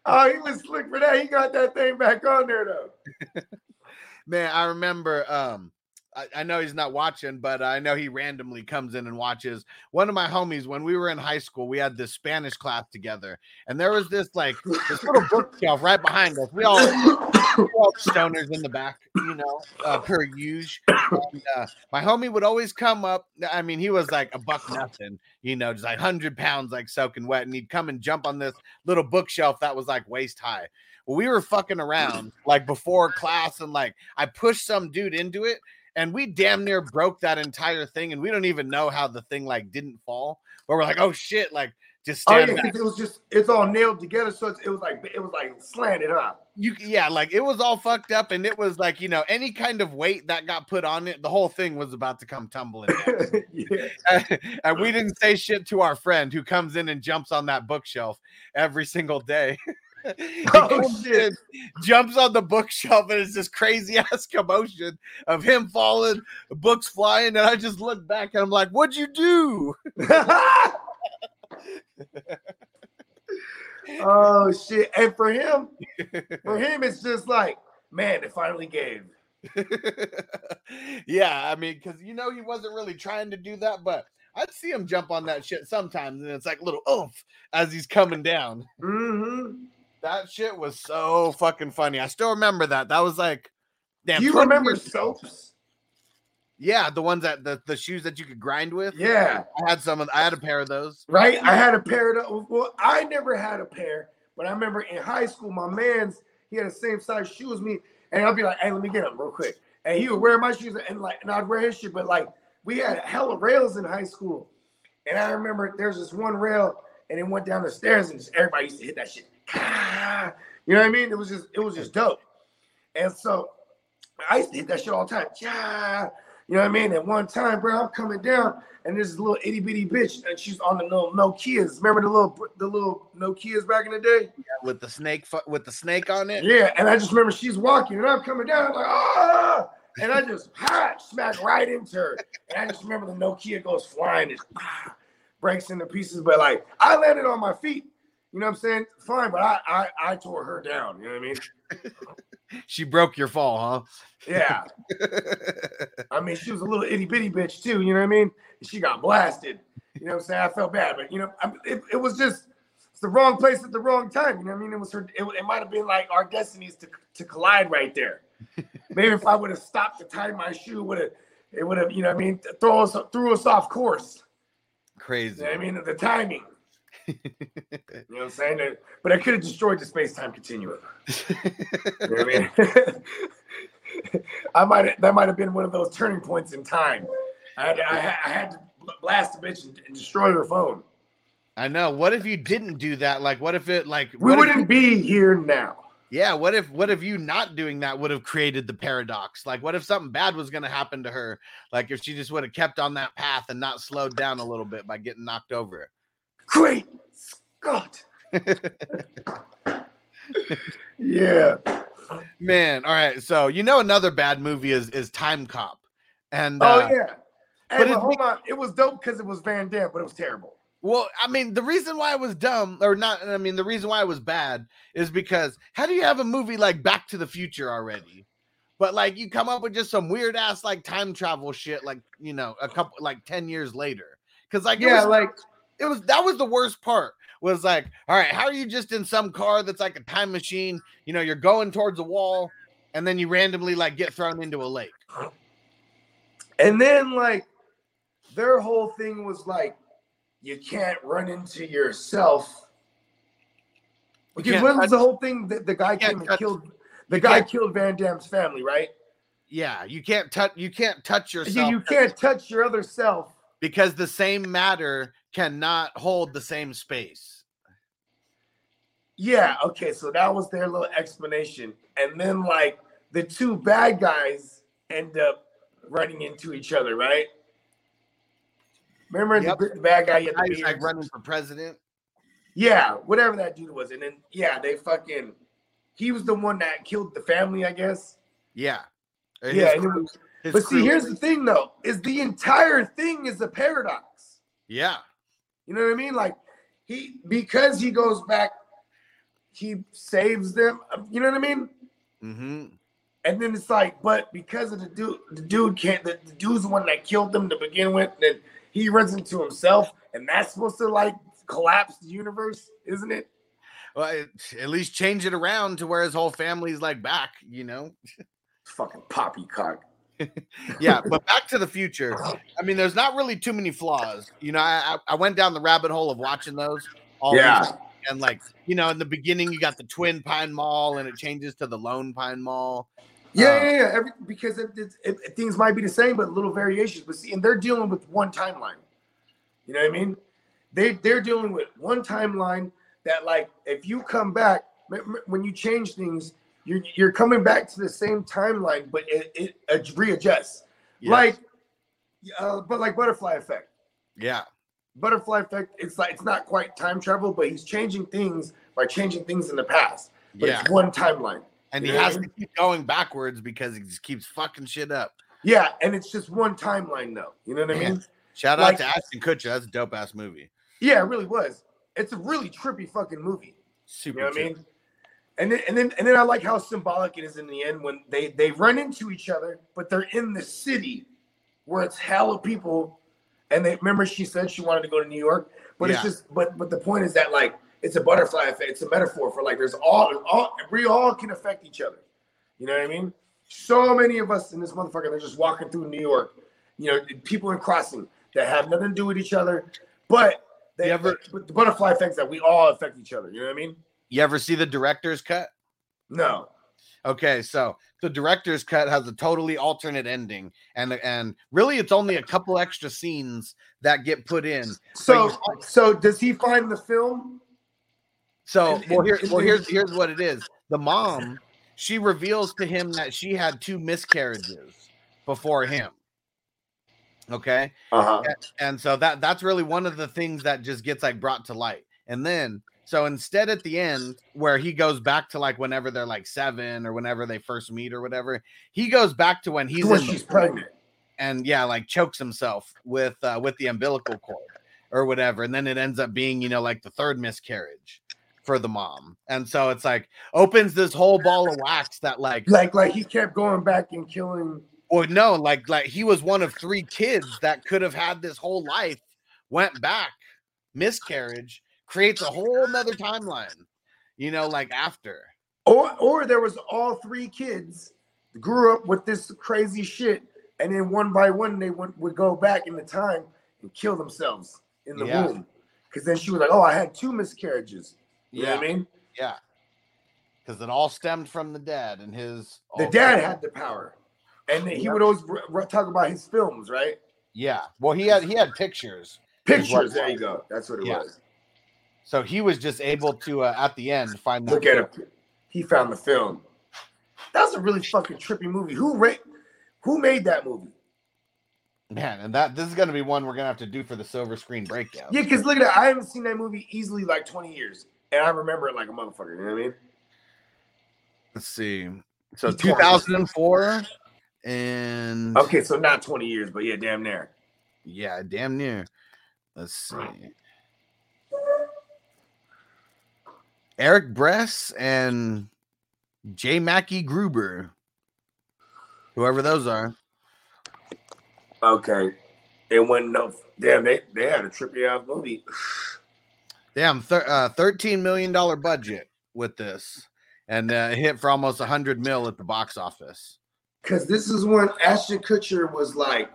Oh, he was slick for that. He got that thing back on there though. Man, I remember um I, I know he's not watching, but I know he randomly comes in and watches. One of my homies, when we were in high school, we had this Spanish class together, and there was this like this little bookshelf right behind us. We all, we all stoners in the back, you know, uh, per usual. And, uh, my homie would always come up. I mean, he was like a buck nothing, you know, just like hundred pounds, like soaking wet, and he'd come and jump on this little bookshelf that was like waist high. Well, we were fucking around like before class, and like I pushed some dude into it, and we damn near broke that entire thing, and we don't even know how the thing like didn't fall. But we're like, oh shit, like just Oh yeah, it was just it's all nailed together, so it's, it was like it was like slanted up. You yeah, like it was all fucked up, and it was like you know any kind of weight that got put on it, the whole thing was about to come tumbling down. and we didn't say shit to our friend who comes in and jumps on that bookshelf every single day. Oh, in, jumps on the bookshelf, and it's this crazy ass commotion of him falling, books flying, and I just look back and I'm like, "What'd you do?" Oh shit! And for him, for him, it's just like, man, it finally gave. yeah, I mean, because you know he wasn't really trying to do that, but I'd see him jump on that shit sometimes, and it's like a little oomph as he's coming down. Mm-hmm. That shit was so fucking funny. I still remember that. That was like, damn. You 20 remember soaps? Yeah, the ones that the, the shoes that you could grind with. Yeah. I had some of. I had a pair of those. Right? I had a pair of those. Well, I never had a pair, but I remember in high school, my man's he had the same size shoe as me, and I'd be like, "Hey, let me get them real quick." And he would wear my shoes, and like, and I'd wear his shit. But like, we had hella rails in high school, and I remember there's this one rail, and it went down the stairs, and just everybody used to hit that shit. You know what I mean? It was just, it was just dope. And so I used to hit that shit all the time. Yeah. You know what I mean? At one time, bro, I'm coming down, and there's this little itty bitty bitch, and she's on the little Nokias. Remember the little the little Nokias back in the day? Yeah, with the snake with the snake on it. Yeah, and I just remember she's walking, and I'm coming down, I'm like, ah, and I just ha, smack right into her, and I just remember the Nokia goes flying, and ah, breaks into pieces. But like, I landed on my feet. You know what I'm saying? Fine, but I I, I tore her down. You know what I mean? She broke your fall, huh? Yeah. I mean, she was a little itty bitty bitch too. You know what I mean? She got blasted. You know what I'm saying? I felt bad, but you know, I, it, it was just it's the wrong place at the wrong time. You know what I mean? It was her. It, it might have been like our destinies to to collide right there. Maybe if I would have stopped to tie my shoe, would have it would have you know what I mean throw us threw us off course. Crazy. You know what I mean the timing. You know what I'm saying? But I could have destroyed the space time continuum. you know what I mean? I might that might have been one of those turning points in time. I had to, I had, I had to blast a bitch and, and destroy her phone. I know. What if you didn't do that? Like, what if it like We wouldn't be here now. Yeah, what if what if you not doing that would have created the paradox? Like what if something bad was going to happen to her? Like if she just would have kept on that path and not slowed down a little bit by getting knocked over. Great Scott. yeah. Man, all right. So, you know another bad movie is is Time Cop. And Oh uh, yeah. Hey, but but hold on. It was dope because it was Van Damme, but it was terrible. Well, I mean, the reason why it was dumb, or not, I mean, the reason why it was bad is because how do you have a movie like Back to the Future already? But like you come up with just some weird ass like time travel shit, like you know, a couple like 10 years later. Cause like, it Yeah, was, like- it was that was the worst part was like, all right, how are you just in some car that's like a time machine? You know, you're going towards a wall and then you randomly like get thrown into a lake. And then like their whole thing was like, you can't run into yourself. Because can't was the whole thing that the guy came and touch- killed the guy killed Van Damme's family, right? Yeah, you can't touch you can't touch You, yourself you can't touch your other self. because the same matter cannot hold the same space. Yeah, okay, so that was their little explanation. And then like the two bad guys end up running into each other, right? Remember Yep. the, bad guy? the Guys like running for president. Yeah, whatever that dude was. And then yeah, they fucking he was the one that killed the family, I guess. Yeah. Yeah, his and it crew- was- but see, here's the thing though, is the entire thing is a paradox. Yeah. You know what I mean? Like he because he goes back, he saves them. You know what I mean? Mm-hmm. And then it's like, but because of the dude, the dude can't. The, the dude's the one that killed them to begin with. And then he runs into himself, and that's supposed to like collapse the universe, isn't it? Well, it, at least change it around to where his whole family's like back, you know? Fucking poppycock. yeah, but Back to the Future. I mean, there's not really too many flaws. You know, I I went down the rabbit hole of watching those. All Yeah. and like you know, in the beginning, you got the Twin Pine Mall, and it changes to the Lone Pine Mall. Yeah, Uh, yeah, yeah. Every, because it, it, it, things might be the same, but little variations. But see, and they're dealing with one timeline. You know what I mean? They they're dealing with one timeline that, like, if you come back when you change things, you're you're coming back to the same timeline, but it, it, it readjusts. Yes. Like, uh, but like butterfly effect. Yeah. Butterfly effect. It's like it's not quite time travel, but he's changing things by changing things in the past. But Yeah. it's one timeline. And he has to keep going backwards because he just keeps fucking shit up. Yeah, and it's just one timeline though. You know what I mean? Shout Like- out to Ashton Kutcher. That's a dope ass movie. Yeah, it really was. It's a really trippy fucking movie. Super You know what I mean? And then and then and then I like how symbolic it is in the end when they they run into each other, but they're in the city where it's hella people. And they remember she said she wanted to go to New York, but it's just but but the point is that like it's a butterfly effect. It's a metaphor for like there's all all we all can affect each other. You know what I mean? So many of us in this motherfucker they're just walking through New York. You know, people in crossing that have nothing to do with each other, but they ever the butterfly effects that we all affect each other. You know what I mean? You ever see the director's cut? No. Okay, so the director's cut has a totally alternate ending, and and really it's only a couple extra scenes that get put in. So so does he find the film? So well and- here well here's here's what it is. The mom she reveals to him that she had two miscarriages before him. Okay. Uh-huh. A- And so that that's really one of the things that just gets like brought to light. And then so instead at the end where he goes back to like whenever they're like seven or whenever they first meet or whatever, he goes back to when he's when she's pregnant. and yeah, like chokes himself with uh, with the umbilical cord or whatever, and then it ends up being you know like the third miscarriage for the mom, and so it's like opens this whole ball of wax that like Like like he kept going back and killing. or no, like like he was one of three kids that could have had this whole life, went back, miscarriage, creates a whole nother timeline, you know, like after. Or or there was all three kids grew up with this crazy shit, and then one by one they went would go back in the time and kill themselves in the Yeah. womb. Because then she was like, "Oh, I had two miscarriages." You know what I mean? Yeah. Because it all stemmed from the dad and his The dad had the power, and he would always r- r- talk about his films, right? Yeah. Well, he had he had pictures. Pictures. There you go. That's what it Yeah. was. So he was just able to uh, at the end find that. Look at film. it. He found the film. That was a really fucking trippy movie. Who ra- Who made that movie? Man, and that this is gonna be one we're gonna have to do for the silver screen breakdown. Yeah, because look at that. I haven't seen that movie easily like 20 years. And I remember it like a motherfucker. You know what I mean? Let's see. So He tore it. 2004, and Okay, so not 20 years, but yeah, damn near. yeah, damn near. Let's see. Eric Bress and J. Mackye Gruber, whoever those are. Okay. It went no damn, they, they had a trippy ass movie. Damn, thir- uh, thirteen million dollar budget with this, and uh, hit for almost hundred mil at the box office. Because this is when Ashton Kutcher was like,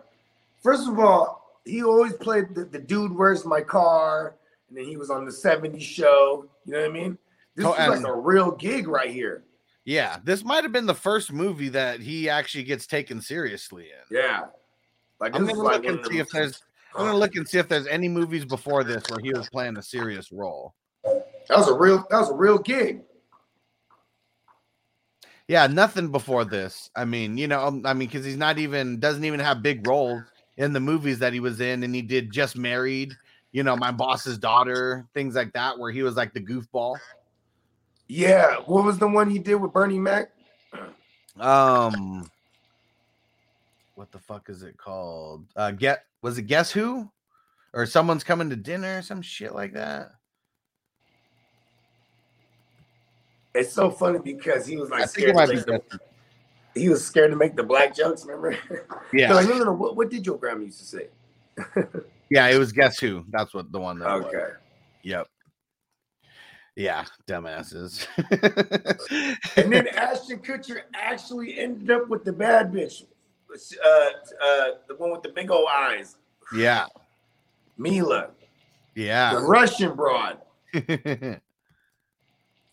first of all, he always played the, the dude, where's my car? And then he was on the 70s show. You know what I mean? This is like a real gig right here. Yeah, this might have been the first movie that he actually gets taken seriously in. Yeah. Like I'm gonna like look and see if there's. I'm gonna look and see if there's any movies before this where he was playing a serious role. That was a real. That was a real gig. Yeah, nothing before this. I mean, you know, um, I mean, because he's not even doesn't even have big roles in the movies that he was in, and he did just married. You know, my boss's daughter, things like that, where he was like the goofball. Yeah. What was the one he did with Bernie Mac? Um, what the fuck is it called? Uh, get was it Guess Who, or someone's coming to dinner, some shit like that. It's so funny because he was like I scared. To make the, he was scared to make the black jokes. Remember? Yeah. They're like, no, no, no. What, what did your grandma used to say? Yeah, it was Guess Who. That's what the one. That was. Okay. Yep. Yeah, dumbasses. And then Ashton Kutcher actually ended up with the bad bitch, uh, uh, the one with the big old eyes, yeah, Mila, Yeah, the. Russian broad.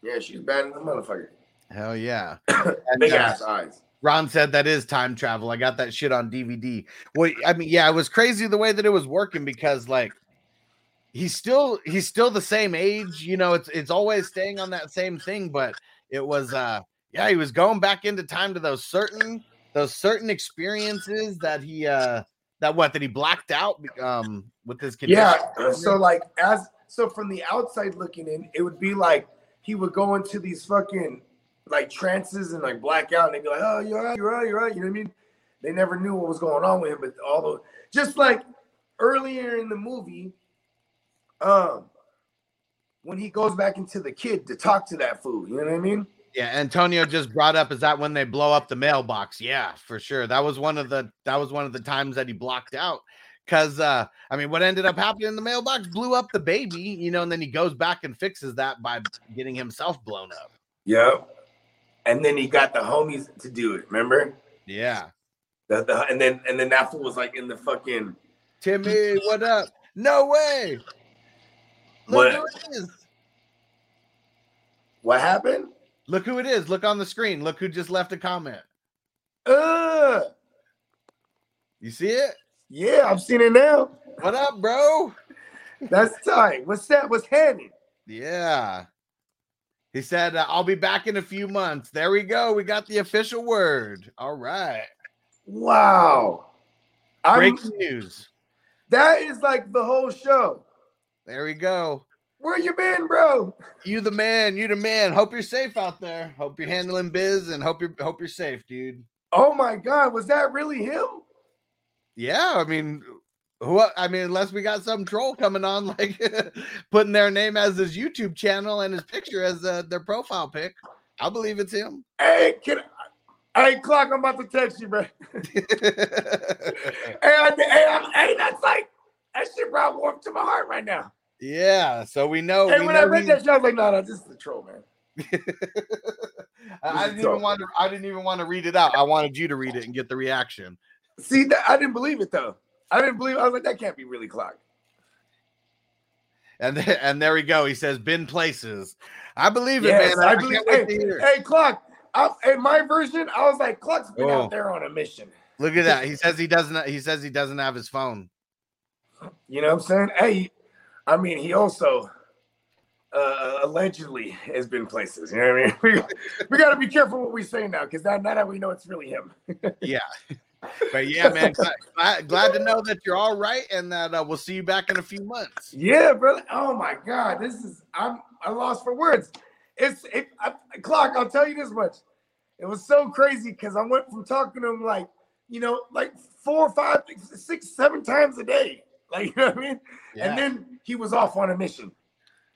Yeah, she's bad in the motherfucker. Hell yeah. Big uh, ass eyes. Ron said that is time travel. I got that shit on DVD. Well, I mean, yeah, it was crazy the way that it was working because like he's still he's still the same age, you know, it's it's always staying on that same thing, but it was uh yeah, he was going back into time to those certain those certain experiences that he uh that what that he blacked out um with his condition. Yeah. So like as so from the outside looking in, it would be like he would go into these fucking like trances and like black out, and they'd be like, "Oh, you're right, you're right, you're right." You know what I mean? They never knew what was going on with him, but all the just like earlier in the movie, um, when he goes back into the kid to talk to that fool, you know what I mean? Yeah, Antonio just brought up is that when they blow up the mailbox? Yeah, for sure. That was one of the that was one of the times that he blocked out. Cause uh I mean what ended up happening in the mailbox blew up the baby, you know, and then he goes back and fixes that by getting himself blown up. Yep. And then he got the homies to do it. Remember? Yeah. The, the, and then and then that fool was like in the fucking Timmy, what up? No way. What? Look is. What happened? Look who it is. Look on the screen. Look who just left a comment. Uh, You see it? yeah, I've seen it now. What up, bro? That's tight. What's that? What's happening? Yeah. He said, uh, I'll be back in a few months. There we go. We got the official word. All right. Wow. I'm, Breaking news. that is like the whole show. There we go. Where you been, bro? You the man. You the man. Hope you're safe out there. Hope you're handling biz and hope you're hope you're safe, dude. Oh my god, was that really him? Yeah, I mean, who? I mean, unless we got some troll coming on, like putting their name as his YouTube channel and his picture as uh, their profile pic, I believe it's him. Hey, can I, hey, clock, I'm about to text you, bro. hey, I, hey, I'm, hey, that's like that shit brought warmth to my heart right now. Yeah, so we know. And we when know I read that I was like, no, no, this is the troll, man. I didn't even want to. I didn't even want to read it out. I wanted you to read it and get the reaction. See, that, I didn't believe it though. I didn't believe. I was like, that can't be really clock. And there, and there we go. He says, "Been places." I believe it, Yes, man. I, I, believe. Hey, hey, clock. I, in my version, I was like, clock's been Oh. out there on a mission. Look at that. He says he doesn't. He says he doesn't have his phone. You know what I'm saying? Hey, I mean, he also uh, allegedly has been places. You know what I mean? We, we got to be careful what we say now because now, now that we know it's really him. Yeah. But yeah, man, glad, glad, glad to know that you're all right and that uh, we'll see you back in a few months. Yeah, brother. Oh my God, this is I'm I lost for words. It's it I, clock. I'll tell you this much. It was so crazy because I went from talking to him like you know like four, five, six, seven times a day. Like you know what I mean? Yeah. And then he was off on a mission.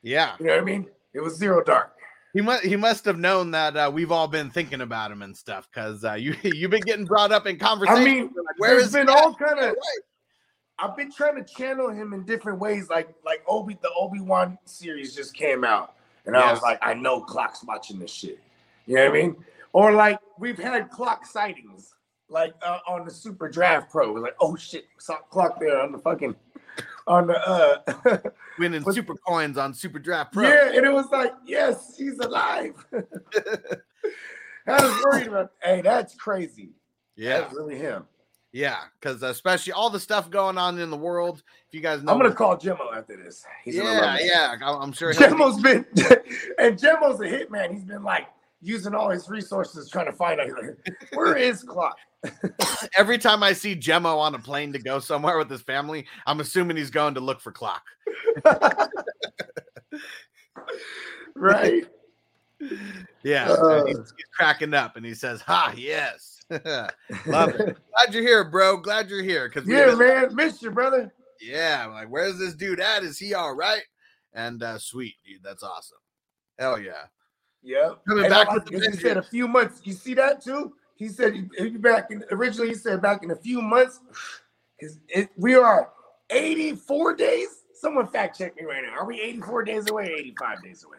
Yeah, You know what I mean? It was zero dark. he must he must have known that uh, we've all been thinking about him and stuff because uh, you you've been getting brought up in conversation. I mean, like, where is been all kind of. I've been trying to channel him in different ways, like like Obi the Obi Wan series just came out, and I was like, I know Clock's watching this shit. You know what I mean? Or like we've had Clock sightings, like uh, on the Super Draft Pro. It was like, oh shit, saw Clock there on the fucking on the uh winning super coins on Super Draft Pro. yeah, and it was like, yes, he's alive. I was worried about. Hey, that's crazy. Yeah. That's really him. Yeah, because especially all the stuff going on in the world. If you guys know, I'm gonna call Jimmo after this. He's yeah, yeah. I'm sure. Jimmo's been, and Jimmo's a hitman. He's been like using all his resources trying to find out. Like, Where is Clock? every time I see Gemmo on a plane to go somewhere with his family, I'm assuming he's going to look for clock. Right. Yeah, Uh. he's, he's cracking up and he says, "Ha, yes, love it. Glad you're here, bro. Glad you're here." Because Yeah, man. Missed you, brother. Yeah, I'm like, where's this dude at? Is he all right? And uh sweet, dude. That's awesome. Hell yeah. Yeah. Coming And back I with the he said a few months. You see that too? He said he, he back in originally he said back in a few months. Is it we are 84 days? Someone fact check me right now. Are we 84 days away? 85 days away.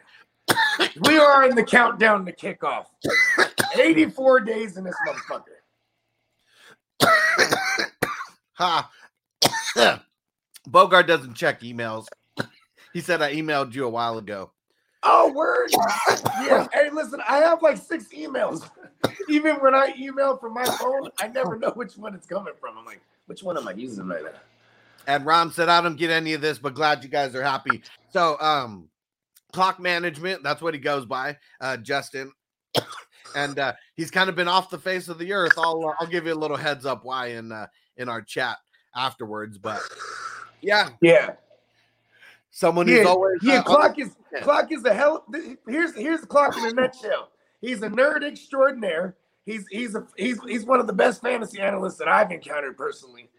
we are in the countdown to kickoff. 84 days in this motherfucker. Ha. Bogart doesn't check emails. he said I emailed you a while ago. Oh, word. yeah. Hey, listen, I have like six emails. Even when I email from my phone, I never know which one it's coming from. I'm like, which one am I using right now? And Ron said, I don't get any of this, but glad you guys are happy. So, um, clock management, that's what he goes by, uh, Justin. and uh, he's kind of been off the face of the earth. I'll uh, I'll give you a little heads up why in uh, in our chat afterwards. But yeah, Yeah. someone yeah, who's always yeah. uh, Clock is clock is the hell. Here's here's the clock in a nutshell. He's a nerd extraordinaire. He's he's a he's he's one of the best fantasy analysts that I've encountered personally,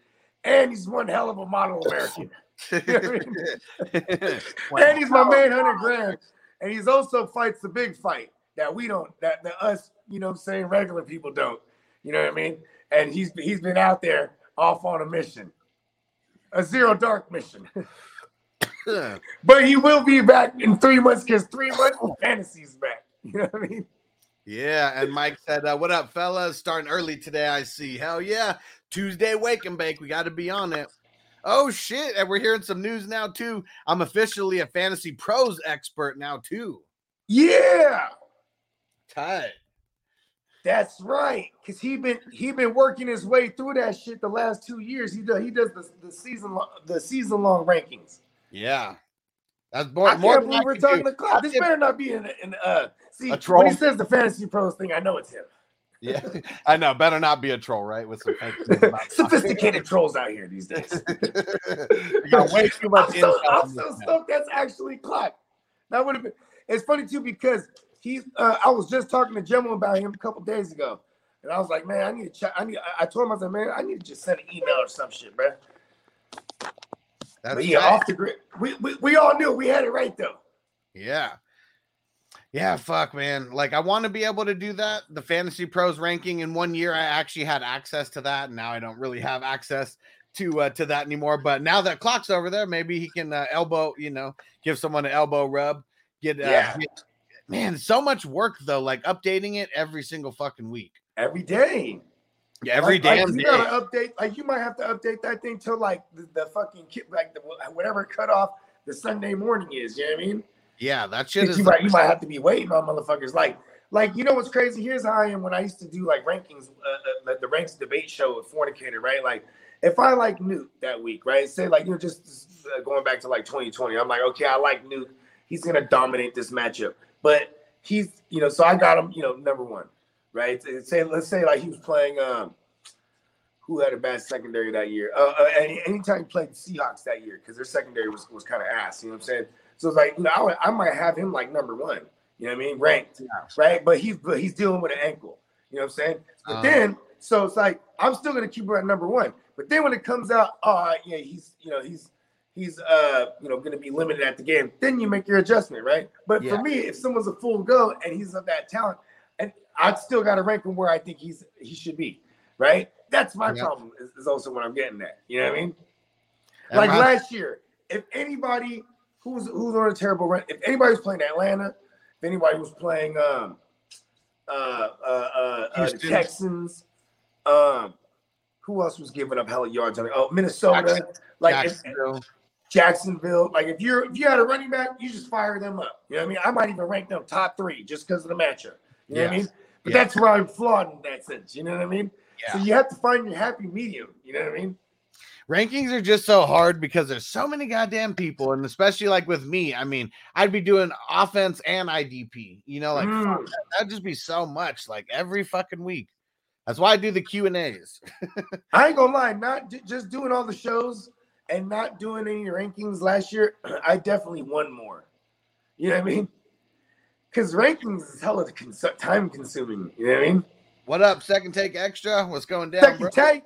and he's one hell of a model American. You know I mean? and he's my man, hundred grand, and he's also fights the big fight that we don't that the us you know what I'm saying regular people don't. You know what I mean? And he's he's been out there off on a mission, a zero dark mission. But he will be back in three months because three months fantasy's back. You know what I mean? Yeah, and Mike said, uh, "What up, fellas? Starting early today. I see. Hell yeah, Tuesday wake and bake. We got to be on it. Oh shit! And we're hearing some news now too. I'm officially a fantasy pros expert now too. Yeah, Tight. that's right. Cause he been he been working his way through that shit the last two years. He does he does the, the season the season long rankings. Yeah, that's more. I more can't than believe I we're can talking do. the clock. This I'll better not be in in uh see A when he says the fantasy pros thing. I know it's him. Yeah, I know. Better not be a troll, right? With some fake news about- Sophisticated trolls out here these days. You got way too much I'm so, intel I'm so stoked that's actually Clock. That would have been. It's funny too because he's. Uh, I was just talking to Gemma about him a couple days ago, and I was like, man, I need to. Check, I need. I- I told him I said, man, I need to just send an email or some shit, bro. That's But yeah, off the grid. We, we we all knew we had it right though. Yeah. Yeah, fuck, man. Like, I want to be able to do that. The Fantasy Pros ranking in one year, I actually had access to that. And now I don't really have access to uh, to that anymore. But now that clock's over there, maybe he can uh, elbow, you know, give someone an elbow rub. Get, uh, Yeah. get- man, so much work though. Like updating it every single fucking week. Every day. Yeah, every like, like, damn you day. gotta update. Like you might have to update that thing till like the, the fucking ki- like the, whatever cutoff the Sunday morning is. You know what I mean? Yeah, that shit is you might you might have to be waiting on motherfuckers. Like like you know what's crazy? Here's how I am when I used to do like rankings, uh, uh, the ranks debate show with Fornicator, right? Like if I like Newt that week, right? Say like you know just uh, going back to like 2020, I'm like okay, I like Newt. He's gonna dominate this matchup, but he's you know so I got him you know number one, right? Say let's say like he was playing um. Who had a bad secondary that year? Uh, uh, any, anytime he played the Seahawks that year, because their secondary was, was kind of ass. You know what I'm saying? So it's like, you know, I, would- I might have him like number one. You know what I mean? Ranked, right? But he's but he's dealing with an ankle. You know what I'm saying? But Uh. then, so it's like I'm still gonna keep him at number one. But then when it comes out, oh yeah, he's you know he's he's uh you know gonna be limited at the game. Then you make your adjustment, right? But Yeah. for me, if someone's a full go and he's of that talent, and I still got to rank him where I think he's he should be, right? That's my Yeah. problem. Is, is also what I'm getting at. You know what I mean? And like last year, if anybody who's who's on a terrible run, if anybody was playing Atlanta, if anybody was playing um uh uh uh, uh the Texans, um who else was giving up hella yards? Oh, Minnesota, Jackson- like if- Jacksonville. Jacksonville. Like if you're if you had a running back, you just fire them up. You know what I mean? I might even rank them top three just because of the matchup. You know what I mean? But that's where I'm flawed in that sense. You know what I mean? So you have to find your happy medium. You know what I mean? rankings are just so hard because there's so many goddamn people, and especially like with me, I mean, I'd be doing offense and IDP. You know, like Mm. that, that'd just be so much, like every fucking week. That's why I do the Q and A's. I ain't gonna lie, not ju- just doing all the shows and not doing any rankings last year, I definitely won more. You know what I mean? Because rankings is hella cons- time consuming. You know what I mean? What up, second take extra? What's going down, Second bro? take.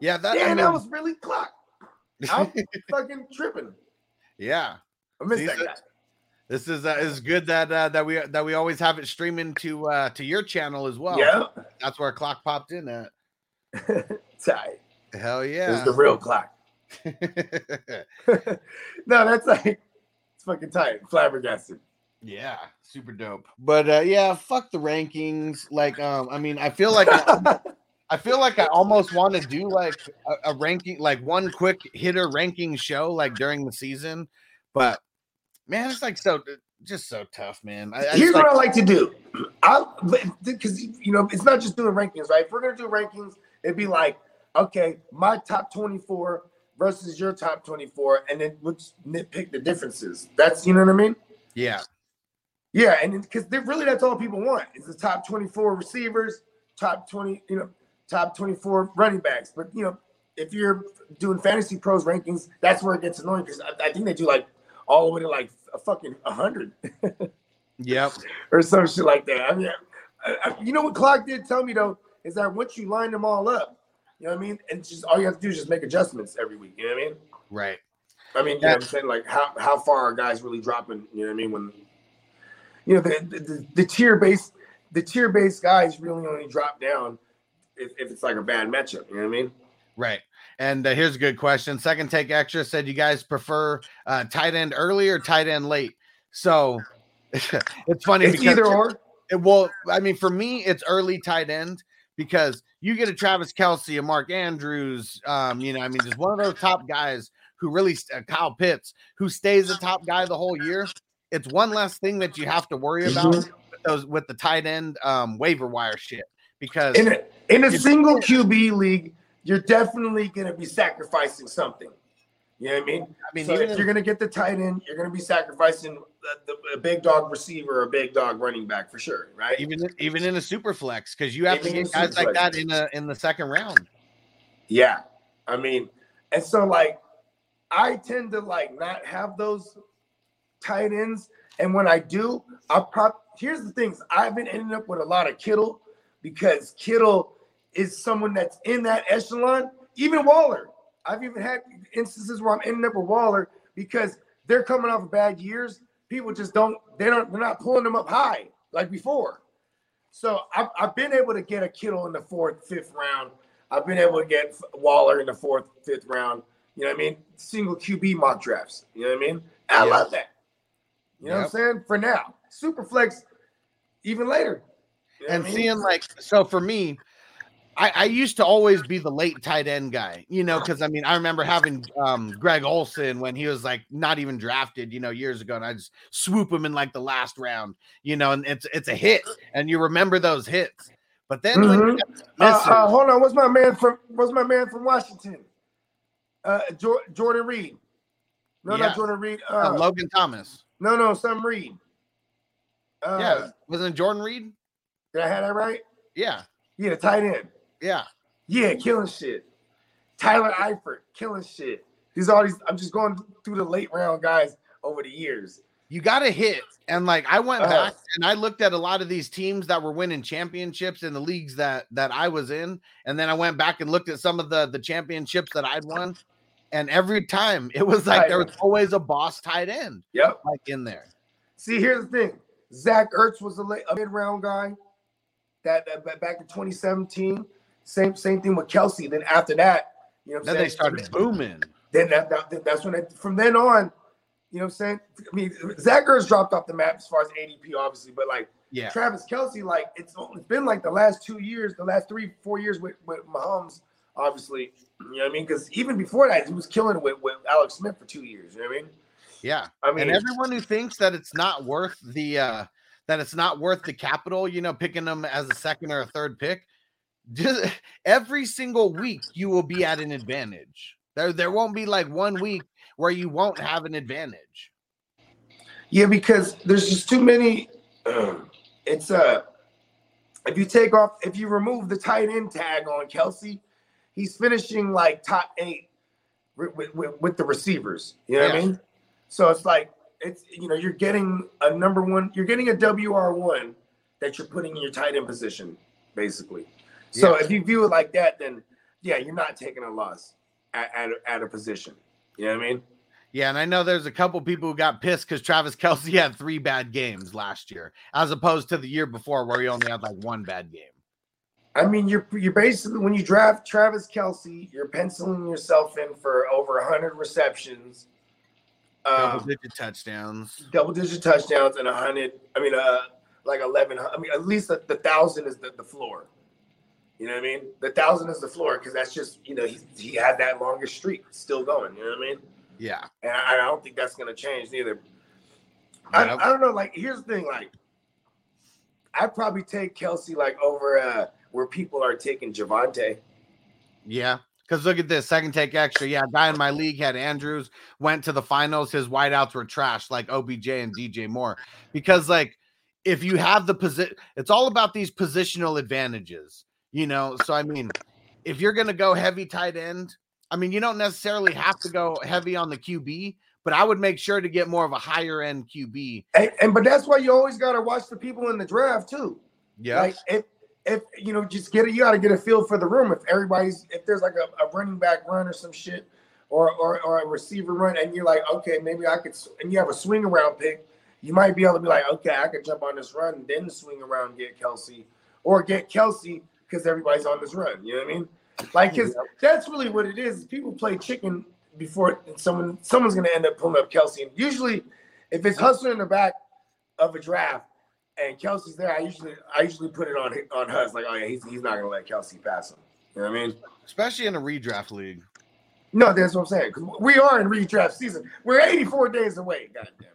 Yeah, that. Yeah, I that was really clock. I'm fucking tripping. Yeah. I missed See, that so- guy. This is uh, is good that uh, that we that we always have it streaming to uh, to your channel as well. Yeah. that's where clock popped in at. Tight. Hell yeah, It's the real clock. no, that's like it's fucking tight. Flabbergasted. Yeah, super dope. But uh, yeah, fuck the rankings. Like, um, I mean, I feel like I, I feel like I almost want to do like a, a ranking, like one quick hitter ranking show, like during the season. But man, it's like so just so tough, man. I, I Here's just, what I like to do. I because you know it's not just doing rankings, right? If we're gonna do rankings, it'd be like, okay, my top 24 versus your top 24, and then let's nitpick the differences. That's you know what I mean? Yeah. Yeah, and because really that's all people want is the top 24 receivers, top 20, you know, top 24 running backs. But you know, if you're doing fantasy pros rankings, that's where it gets annoying because I, I think they do like all the way to like a fucking hundred Yep. or some shit like that. I mean, I, I, you know what Clock did tell me though is that once you line them all up, you know what I mean, and just all you have to do is just make adjustments every week. You know what I mean? Right. I mean, you know what I'm saying? Like how how far are guys really dropping? You know what I mean? When you know the the, the tier base the tier base guys really only drop down if, if it's like a bad matchup. You know what I mean? Right. And uh, here's a good question. Second take extra said you guys prefer uh, tight end early or tight end late. So it's funny It's either or. It, well, I mean, for me, it's early tight end because you get a Travis Kelce, a Mark Andrews, um, you know, I mean, just one of those top guys who really, uh, Kyle Pitts, who stays the top guy the whole year. It's one less thing that you have to worry about Mhm. with those with the tight end um, waiver wire shit because In a, in a single QB league, you're definitely going to be sacrificing something. You know what I mean? I mean, so even if you're going to get the tight end, you're going to be sacrificing the, the, a big dog receiver or a big dog running back for sure, right? even even in a super flex because you have to Even in get guys like superflex. that in a in the second round. Yeah. I mean, and so like I tend to like not have those tight ends. And when I do, I prop here's the things I've been ending up with a lot of Kittle because Kittle is someone that's in that echelon, even Waller. I've even had instances where I'm ending up with Waller because they're coming off of bad years. People just don't, they don't, they're not pulling them up high like before. So I've, I've been able to get a Kittle in the fourth, fifth round. I've been able to get Waller in the fourth, fifth round. You know what I mean? Single QB mock drafts. You know what I mean? I Yeah. love that. You know what I'm saying? For now, super flex, even later. You know and what I mean? seeing like so for me I, I used to always be the late tight end guy, you know, because I mean, I remember having um, Greg Olsen when he was like not even drafted, you know, years ago, and I just swoop him in like the last round, you know, and it's it's a hit, and you remember those hits. But then when you Mhm. get Uh, missing- uh, hold on, what's my man from? What's my man from Washington? Uh, Jor- Jordan Reed. No, Yeah. not Jordan Reed. uh, Uh, Logan Thomas, no, no, some Reed. Uh, yeah, wasn't it Jordan Reed? Did I have that right? Yeah, Yeah, tight end. yeah, Yeah, killing shit. Tyler Eifert, killing shit. These all these. I'm just going through the late round guys over the years. you got to hit. And like I went Uh-huh. back and I looked at a lot of these teams that were winning championships in the leagues that that I was in, and then I went back and looked at some of the the championships that I'd won, and every time it was like there was always a boss tight end, Yep. like in there. See, here's the thing. Zach Ertz was a, late, a mid-round guy. That, that back in 2017. Same same thing with Kelce. Then after that, you know, what I'm Then they started booming. Then that, that that's when it, from then on, you know, what I'm saying. I mean, Zach Ertz dropped off the map as far as ADP, obviously, but like Yeah. Travis Kelce, like it's it's been like the last two years, the last three four years with with Mahomes, obviously. You know what I mean? Because even before that, he was killing with, with Alex Smith for two years. You know what I mean? Yeah. I mean- and everyone who thinks that it's not worth the uh that it's not worth the capital, you know, picking them as a second or a third pick. Just every single week you will be at an advantage. There there won't be like one week where you won't have an advantage. Yeah, because there's just too many. it's uh, if you take off, if you remove the tight end tag on Kelce, he's finishing like top eight with, with, with- the receivers. You know what I mean? So it's like it's you know you're getting a number one, you're getting a WR one that you're putting in your tight end position, basically. So Yeah. if you view it like that, then yeah, you're not taking a loss at, at, at a position. You know what I mean? Yeah, and I know there's a couple people who got pissed because Travis Kelce had three bad games last year, as opposed to the year before where he only had like one bad game. I mean, you're you're basically when you draft Travis Kelce, you're penciling yourself in for over 100 receptions, Double um, digit touchdowns. double digit touchdowns, and 100. I mean, uh, like 11. I mean, at least the, the thousand is the, the floor. You know what I mean? The thousand is the floor because that's just you know he he had that longest streak still going. You know what I mean? Yeah. And I, I don't think that's gonna change neither. I, Yep. I don't know. Like, here's the thing. Like, I'd probably take Kelce like over uh where people are taking Javante. Yeah. Because look at this second take extra. Yeah, guy in my league had Andrews, went to the finals. His wideouts were trash, like OBJ and DJ Moore. Because, like, if you have the position, it's all about these positional advantages, you know. So, I mean, if you're going to go heavy tight end, I mean, you don't necessarily have to go heavy on the QB, but I would make sure to get more of a higher end QB. And, and but that's why you always gotta watch the people in the draft too. Yeah. Like if you know, just get it, you gotta get a feel for the room. If everybody's if there's like a, a running back run or some shit, or, or or a receiver run, and you're like, okay, maybe I could, and you have a swing around pick, you might be able to be like, okay, I could jump on this run, and then swing around and get Kelce, or get Kelce because everybody's on this run. You know what I mean? Like, cause that's really what it is. People play chicken before someone someone's gonna end up pulling up Kelce, and usually, if it's hustling in the back of a draft and Kelce's there, I usually I usually put it on on Hus like, oh yeah, he's, he's not gonna let Kelce pass him. You know what I mean? Especially in a redraft league. No, that's what I'm saying. 'cause we are in redraft season. We're 84 days away. God damn it.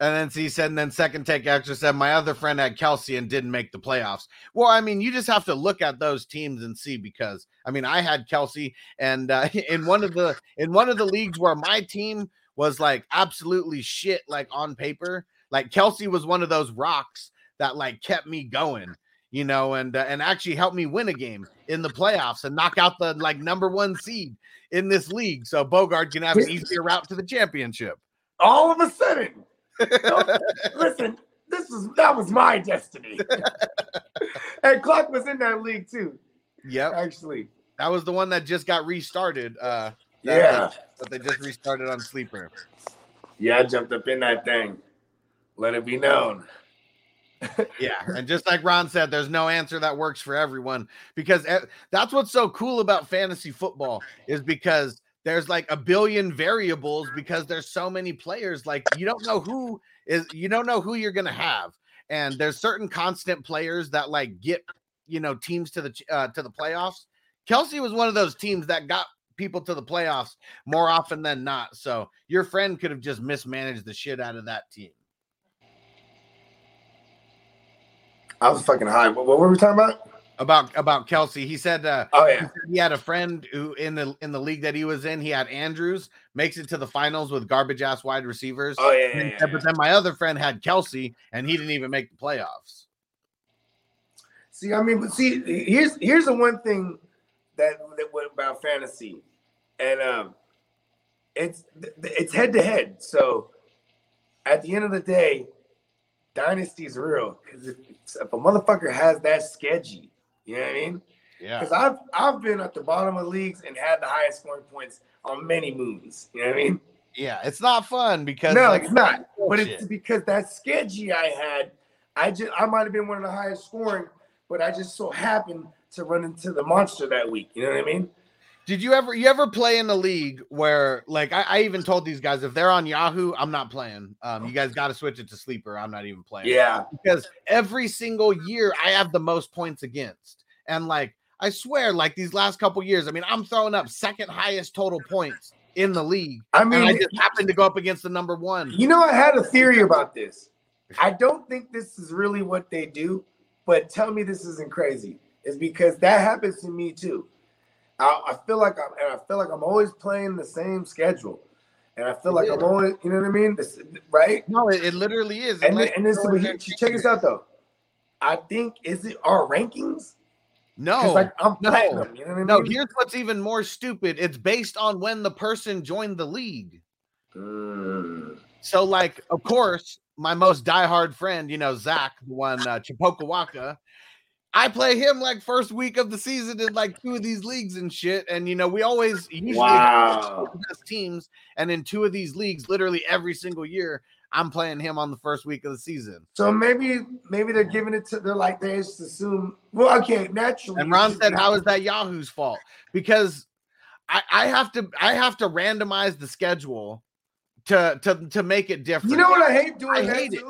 And then he said, and then second take extra said, my other friend had Kelce and didn't make the playoffs. Well, I mean, you just have to look at those teams and see because I mean, I had Kelce, and uh, in one of the in one of the leagues where my team was like absolutely shit, like on paper, like Kelce was one of those rocks that like kept me going, you know, and uh, and actually helped me win a game in the playoffs and knock out the like number one seed in this league. So Bogart can have an easier route to the championship. All of a sudden, listen, this was that was my destiny. and Clark was in that league too. Yep. Actually. That was the one that just got restarted. Uh Yeah. That they just restarted on Sleeper. Yeah, I jumped up in that thing. Let it be known. Yeah. And just like Ron said, there's no answer that works for everyone because that's what's so cool about fantasy football is because there's like a billion variables because there's so many players. Like you don't know who is, you don't know who you're going to have. And there's certain constant players that like get, you know, teams to the, uh, to the playoffs. Kelce was one of those teams that got people to the playoffs more often than not. So your friend could have just mismanaged the shit out of that team. I was fucking high. What, what were we talking about? about about Kelce. He said, uh, Oh, he yeah. said he had a friend who in the in the league that he was in, he had Andrews makes it to the finals with garbage ass wide receivers. Oh, yeah, yeah, he yeah, But then my other friend had Kelce, and he didn't even make the playoffs. See, I mean, but see, here's here's the one thing that that went about fantasy, and um, it's it's head to head. So at the end of the day, dynasty's real because if, a motherfucker has that sketchy, you know what I mean? Yeah. Because I've I've been at the bottom of leagues and had the highest scoring points on many moons. You know what I mean? Yeah, it's not fun because no, it's not. But it's because that sketchy I had, I just I might have been one of the highest scoring, but I just so happened to run into the monster that week. You know what I mean? Did you ever you ever play in a league where like I, I even told these guys if they're on Yahoo, I'm not playing. Um, you guys got to switch it to sleeper. I'm not even playing. Yeah. because every single year I have the most points against, and like I swear, like these last couple years, I mean, I'm throwing up second highest total points in the league. I and I just happened to go up against the number one. You know, I had a theory about this. I don't think this is really what they do, but tell me this isn't crazy. Is because that happens to me too. I, I feel like I'm and I feel like I'm always playing the same schedule. And I feel It like is. I'm always, you know what I mean? This, right? No, it, it literally is. And, Like, then, and this know, he- check this out though. I think is it our rankings? No, like I'm no, platinum, you know what I no. Here's what's even more stupid. It's based on when the person joined the league. Mm. So, like, of course, my most diehard friend, you know, Zach, the one uh, Chipokawaka. I play him like first week of the season in like two of these leagues and shit. And you know, we always usually Wow. best teams. And in two of these leagues, literally every single year, I'm playing him on the first week of the season. So maybe maybe they're giving it to they're like they just assume well okay naturally And Ron said, "How is that Yahoo's fault?" Because I, I have to I have to randomize the schedule to to to make it different. You know what I hate doing I hate it.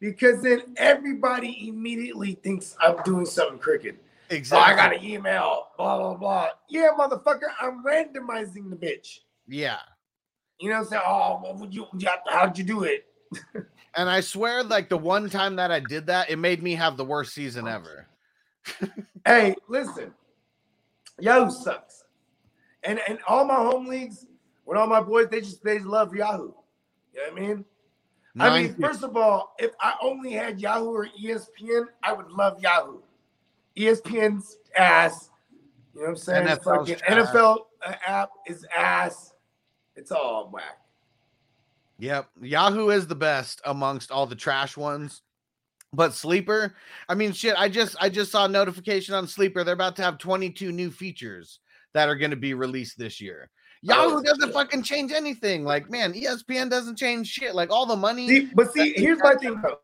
Because then everybody immediately thinks I'm doing something crooked. Exactly. Oh, I got an email, blah blah blah. Yeah, motherfucker, I'm randomizing the bitch. Yeah. You know what I'm saying? Oh, what would you, how'd you do it? And I swear, like the one time that I did that, it made me have the worst season ever. Hey, listen, Yahoo sucks. And and all my home leagues, with all my boys, they just they just love Yahoo. You know what I mean? I mean, too. first of all, if I only had Yahoo or ESPN, I would love Yahoo. ESPN's ass. You know what I'm saying? Fucking. NFL uh, app is ass. It's all whack. Yep. Yahoo is the best amongst all the trash ones. But Sleeper, I mean shit, I just I just saw a notification on Sleeper. They're about to have 22 new features that are going to be released this year. Yahoo Oh, doesn't fucking change anything. Like, man, ESPN doesn't change shit. Like all the money. See, but see, here's my thing though.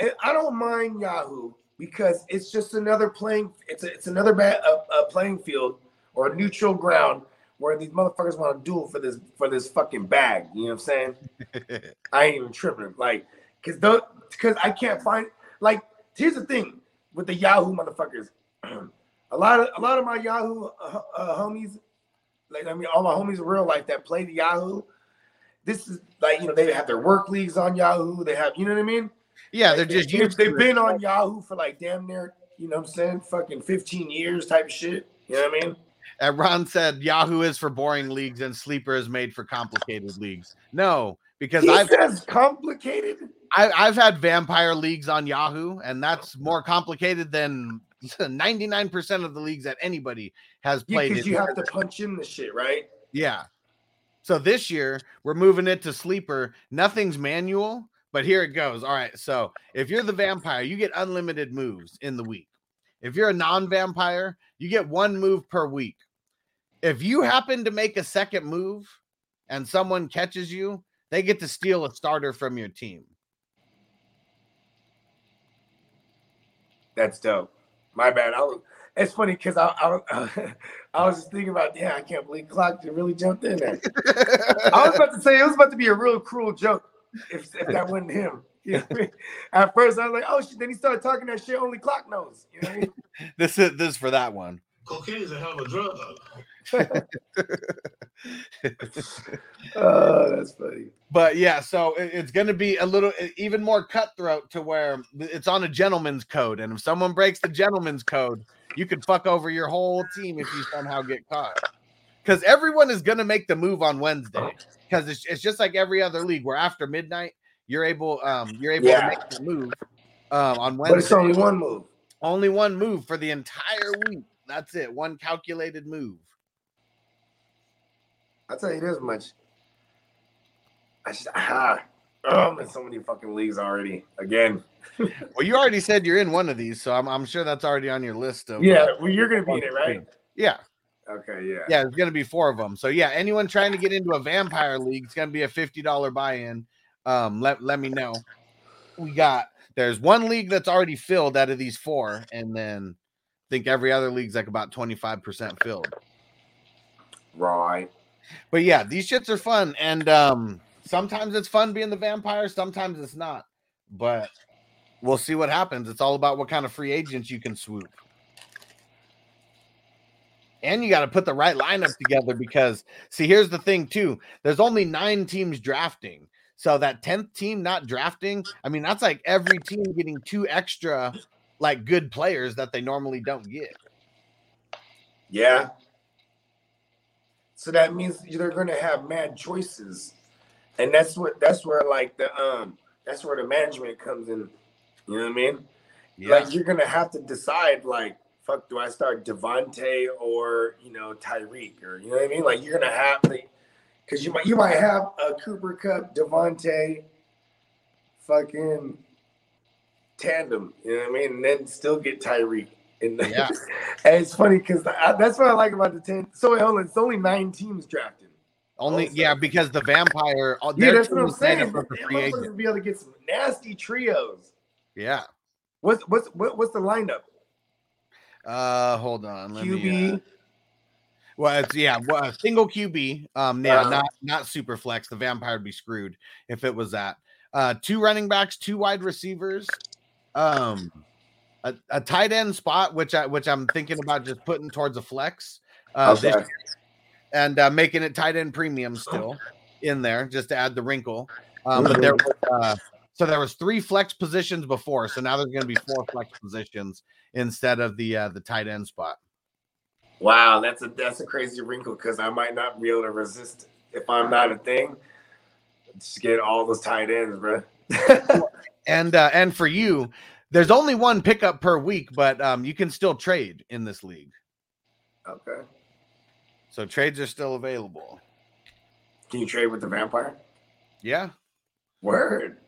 I- I don't mind Yahoo because it's just another playing. It's a, it's another ba- a, a playing field or a neutral ground where these motherfuckers want to duel for this for this fucking bag. You know what I'm saying? I ain't even tripping. Like, cause the because I can't find like. Here's the thing with the Yahoo motherfuckers. a lot of a lot of my Yahoo uh, uh, homies, like I mean, all my homies in real life that play the Yahoo. This is like you know they have their work leagues on Yahoo. They have you know what I mean. Yeah, Like, they're just they, they've been on Yahoo for like damn near you know what I'm saying fucking 15 years type of shit. You know what I mean? And Ron said Yahoo is for boring leagues and Sleeper is made for complicated leagues. No, because He I've says complicated. I, I've had vampire leagues on Yahoo, and that's more complicated than 99% of the leagues that anybody has played. because you have to punch in the shit, right? Yeah. So this year we're moving it to sleeper. Nothing's manual, but here it goes. All right. So if you're the vampire, you get unlimited moves in the week. If you're a non-vampire, you get one move per week. If you happen to make a second move and someone catches you, they get to steal a starter from your team. That's dope. My bad. I was. It's funny because I, I I was just thinking about yeah I can't believe Clock really jumped in there. I was about to say it was about to be a real cruel joke if, if that wasn't him. You know I mean? At first I was like oh shit. Then he started talking that shit only Clock knows. You know what I mean? This is this is for that one. Cocaine is a hell of a drug. Oh, that's funny. But yeah, so it- it's going to be a little even more cutthroat to where it's on a gentleman's code, and if someone breaks the gentleman's code, you could fuck over your whole team if you somehow get caught. Because everyone is going to make the move on Wednesday. Because it's, it's just like every other league, where after midnight you're able um you're able Yeah. to make the move um on Wednesday. But it's only one move. Only one move for the entire week. That's it. One calculated move. I'll tell you this much. I just ah, oh, I'm in so many fucking leagues already. Again. Well, you already said you're in one of these, so I'm, I'm sure that's already on your list of. Yeah, uh, well, you're gonna be in it, right? Yeah. Okay, yeah. Yeah, it's gonna be four of them. So yeah, anyone trying to get into a vampire league, it's gonna be a fifty dollar buy-in. Um, let let me know. We got there's one league that's already filled out of these four, and then I think every other league's like about twenty five percent filled. Right. But yeah, these shits are fun, and um, sometimes it's fun being the vampire, sometimes it's not. But we'll see what happens. It's all about what kind of free agents you can swoop. And you got to put the right lineup together because, see, here's the thing too there's only nine teams drafting. So that 10th team not drafting, I mean, that's like every team getting two extra like good players that they normally don't get. Yeah. So that means they're gonna have mad choices. And that's what that's where like the um that's where the management comes in. You know what I mean? Yeah. Like you're gonna have to decide like fuck do I start Davante or you know Tyreek or you know what I mean? Like you're gonna have like because you might you might have a Cooper Kupp, Davante fucking tandem, you know what I mean? And then still get Tyreek. And, Yeah. and it's funny because that's what I like about the 10. So wait, hold on, it's only nine teams drafted. Only yeah, because the vampire Yeah, their that's what I'm saying. But the be able to get some nasty trios. Yeah. What's what's what, what's the lineup? Uh hold on. Let me, uh, QB. Well, it's yeah, well, a single QB. Um, yeah, Uh-huh. not not super flex. The vampire would be screwed if it was that. Uh, two running backs, two wide receivers, um, a, a tight end spot, which I which I'm thinking about just putting towards a flex, uh, Okay. And uh, making it tight end premium still in there just to add the wrinkle. Um, but there, was, uh, so there was three flex positions before, so now there's going to be four flex positions instead of the uh, the tight end spot. Wow, that's a that's a crazy wrinkle because I might not be able to resist if I'm not a thing. Just get all those tight ends, bro. and uh, and for you, there's only one pickup per week, but um, you can still trade in this league. Okay. So trades are still available. Can you trade with the vampire? Yeah. Word.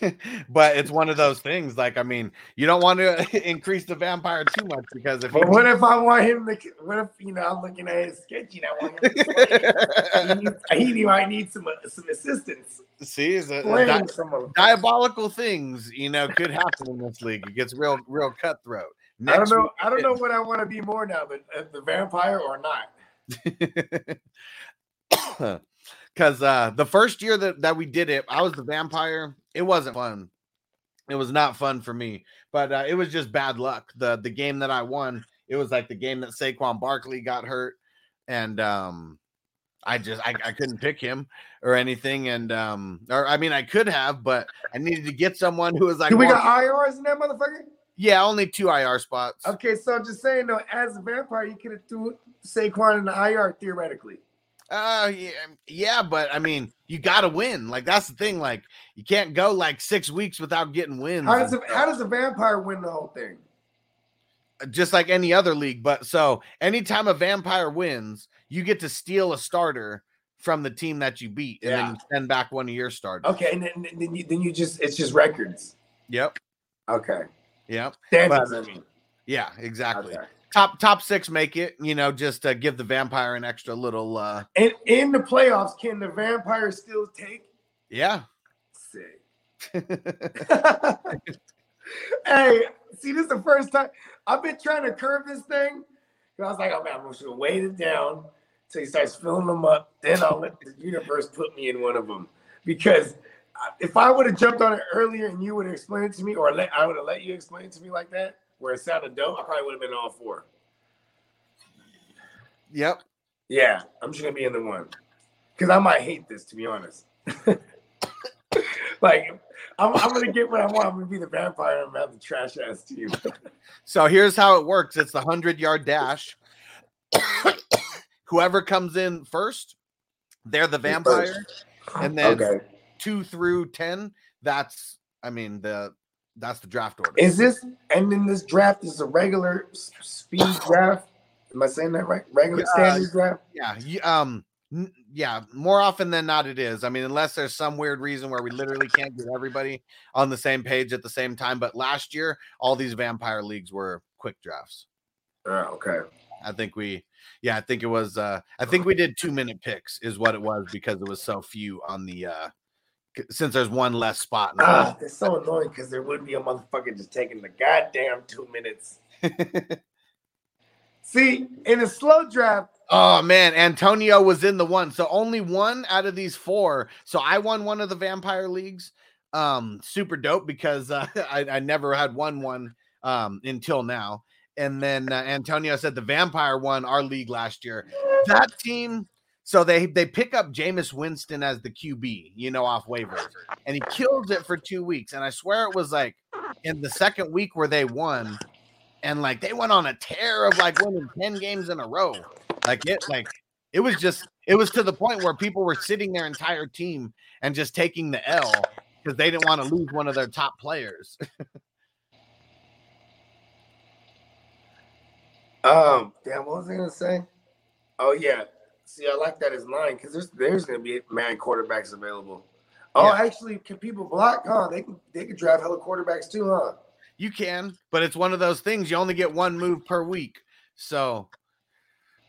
but it's one of those things. Like, I mean, you don't want to increase the vampire too much because if But what if I want him to? What if you know I'm looking at his sketch and I want him to he, he might need some uh, some assistance. see is a, Playing di- diabolical things, you know, could happen in this league. It gets real, real cutthroat. I don't know. week- I don't know what I want to be more now, the uh, the vampire or not. because uh the first year that, that we did it, I was the vampire. It wasn't fun. It was not fun for me, but uh, it was just bad luck. The the game that I won, it was like the game that Saquon Barkley got hurt, and um I just I, I couldn't pick him or anything. And um or I mean I could have, but I needed to get someone who was like Do we got IRs in that motherfucker? Yeah, only two IR spots. Okay, so I'm just saying though, as a vampire, you could have threw Saquon in the IR theoretically. Uh yeah, yeah, but I mean, you gotta win. Like that's the thing. Like you can't go like six weeks without getting wins. How does a, how does a vampire win the whole thing? just like any other league. But so anytime a vampire wins, you get to steal a starter from the team that you beat, and then you send back one of your starters. Okay, and then, then you then you just it's just records. Yep. Okay. Standings, But- I mean. Yeah, exactly. Okay. Top top six make it, you know, just to give the vampire an extra little uh And in the playoffs, can the vampire still take? yeah. Sick. hey, see, this is the first time I've been trying to curve this thing. I was like, oh man, I'm just gonna wait it down till he starts filling them up. Then I'll let the universe put me in one of them. Because if I would have jumped on it earlier and you would have explained it to me, or let I would have let you explain it to me like that, where it sounded dope, I probably would have been all four. Yep. Yeah, I'm just gonna be in the one. Because I might hate this, to be honest. like, I'm, I'm gonna get what I want. I'm gonna be the vampire. and I'm gonna have the trash ass team. So here's how it works. It's the hundred yard dash. Whoever comes in first, they're the vampire, and then Okay. Two through ten. That's I mean the that's the draft order. Is this and then this draft is a regular speed draft? Am I saying that right? Regular Uh, standard draft? Yeah, you, um, yeah. More often than not, it is. I mean, unless there's some weird reason where we literally can't get everybody on the same page at the same time. But last year, all these vampire leagues were quick drafts. Oh, okay. I think we, yeah, I think it was. uh I think we did two minute picks is what it was because it was so few on the. uh since there's one less spot. Ah, it's so annoying because there would be a motherfucker just taking the goddamn two minutes. See, in a slow draft, Oh man, Antonio was in the one. So only one out of these four. So I won one of the vampire leagues. Um, super dope because uh, I, I never had won one um until now. And then uh, Antonio said the vampire won our league last year. That team, So they they pick up Jameis Winston as the QB, you know, off waivers, and he kills it for two weeks. And I swear it was like in the second week where they won, and like they went on a tear of like winning 10 games in a row. Like it, like it was just it was to the point where people were sitting their entire team and just taking the L because they didn't want to lose one of their top players. Um, damn, what was I gonna say? Oh yeah. See, I like that as line because there's there's gonna be man quarterbacks available. Oh, Yeah. actually, can people block? Huh? They can they can draft hella quarterbacks too, huh? You can, but it's one of those things you only get one move per week. So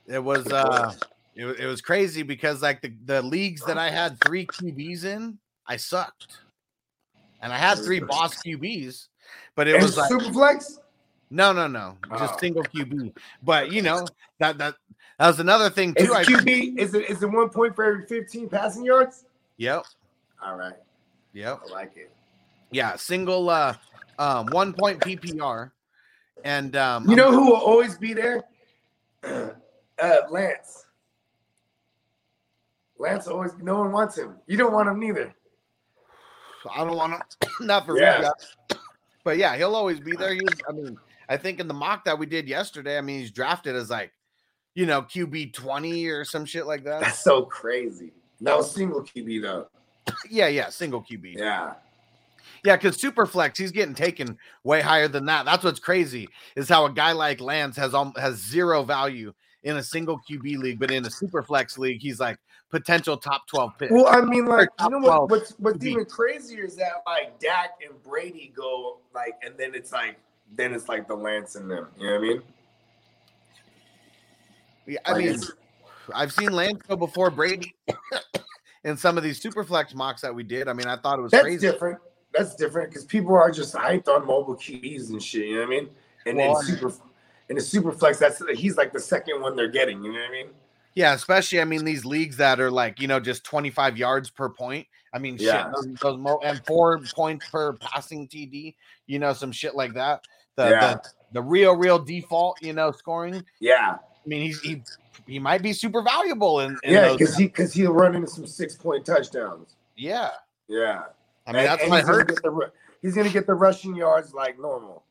it was uh it, it was crazy because like the, the leagues that I had three QBs in, I sucked. And I had three boss QBs, but it And was like Superflex? No, no, no, just Oh. single QB. But you know, that that that was another thing too. I QB is it is it one point for every 15 passing yards? Yep. All right. Yep. I like it. Yeah, single uh um one point PPR. And um You know who will always be there? Uh Lance. Lance always no one wants him. You don't want him neither. I don't want to, not for Yeah. real. But yeah, he'll always be there. He was, I mean, I think in the mock that we did yesterday, I mean, he's drafted as like, you know, QB 20 or some shit like that. That's so crazy. That was single QB though. yeah, yeah, single QB. Yeah. Yeah, because Superflex, he's getting taken way higher than that. That's what's crazy is how a guy like Lance has um, has zero value in a single QB league, but in a Superflex league, he's like potential top 12 pick. Well, I mean, like you know what? What's what's QB. even crazier is that like Dak and Brady go like, and then it's like, then it's like the Lance and them. You know what I mean? Yeah, I Like, mean, I've seen Lance go before Brady in some of these Superflex mocks that we did. I mean, I thought it was That's crazy. different. That's different because people are just hyped on mobile QBs and shit. You know what I mean? And Well, then super, in the super flex, that's he's like the second one they're getting. You know what I mean? Yeah, especially I mean these leagues that are like you know just 25 yards per point. I mean, Yeah. shit, those, those mo- and four points per passing TD. You know, some shit like that. The Yeah. the, the real real default. You know, scoring. Yeah, I mean, he's he he might be super valuable in, in yeah, because he because he'll run into some six point touchdowns. yeah. Yeah, I mean, And- that's and why he's gonna get the he's gonna get the rushing yards like normal.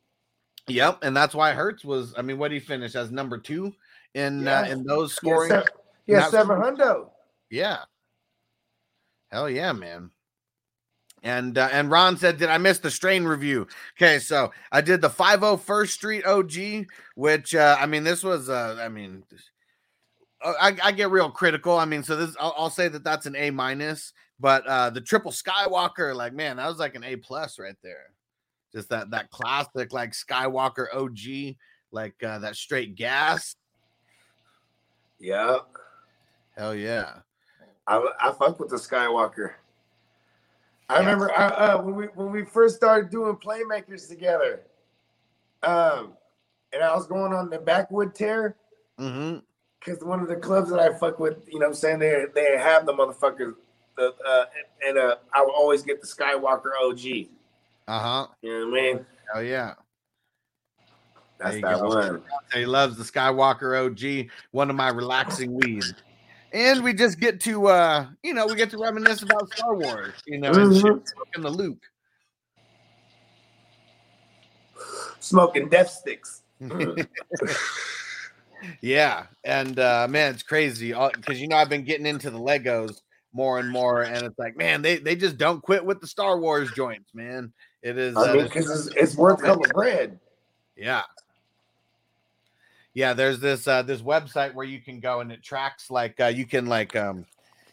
Yep, and that's why Hurts was. I mean, what did he finish as number two in uh, in those Yeah, scoring? yeah, Not- seven hundo. Yeah. Hell yeah, man. And uh, and Ron said, "Did I miss the strain review?" Okay, so I did the 501st Street OG, which uh, I mean, this was uh, I mean, uh, I, I get real critical. I mean, so this I'll, I'll say that that's an A minus, but uh, the triple Skywalker, like man, that was like an A plus right there. Just that that classic like Skywalker OG, like uh, that straight gas. Yeah, Hell yeah. I I fuck with the Skywalker. I remember I, uh, when we when we first started doing playmakers together. Um, and I was going on the backwood tear Mm-hmm. because one of the clubs that I fuck with, you know, what I'm saying they they have the motherfuckers. The, uh, and uh, I would always get the Skywalker OG. Uh huh. You know what I mean? Hell yeah. That's that go. one. He loves the Skywalker OG, one of my relaxing weeds. And we just get to uh, you know, we get to reminisce about Star Wars, you know, Mhm. smoking the Luke. Smoking death sticks. yeah, and uh man, it's crazy because you know I've been getting into the Legos more and more, and it's like, man, they they just don't quit with the Star Wars joints, man. It is, I uh, mean, because it's, it's worth hella bread. Yeah. Yeah, there's this uh this website where you can go and it tracks like uh you can like um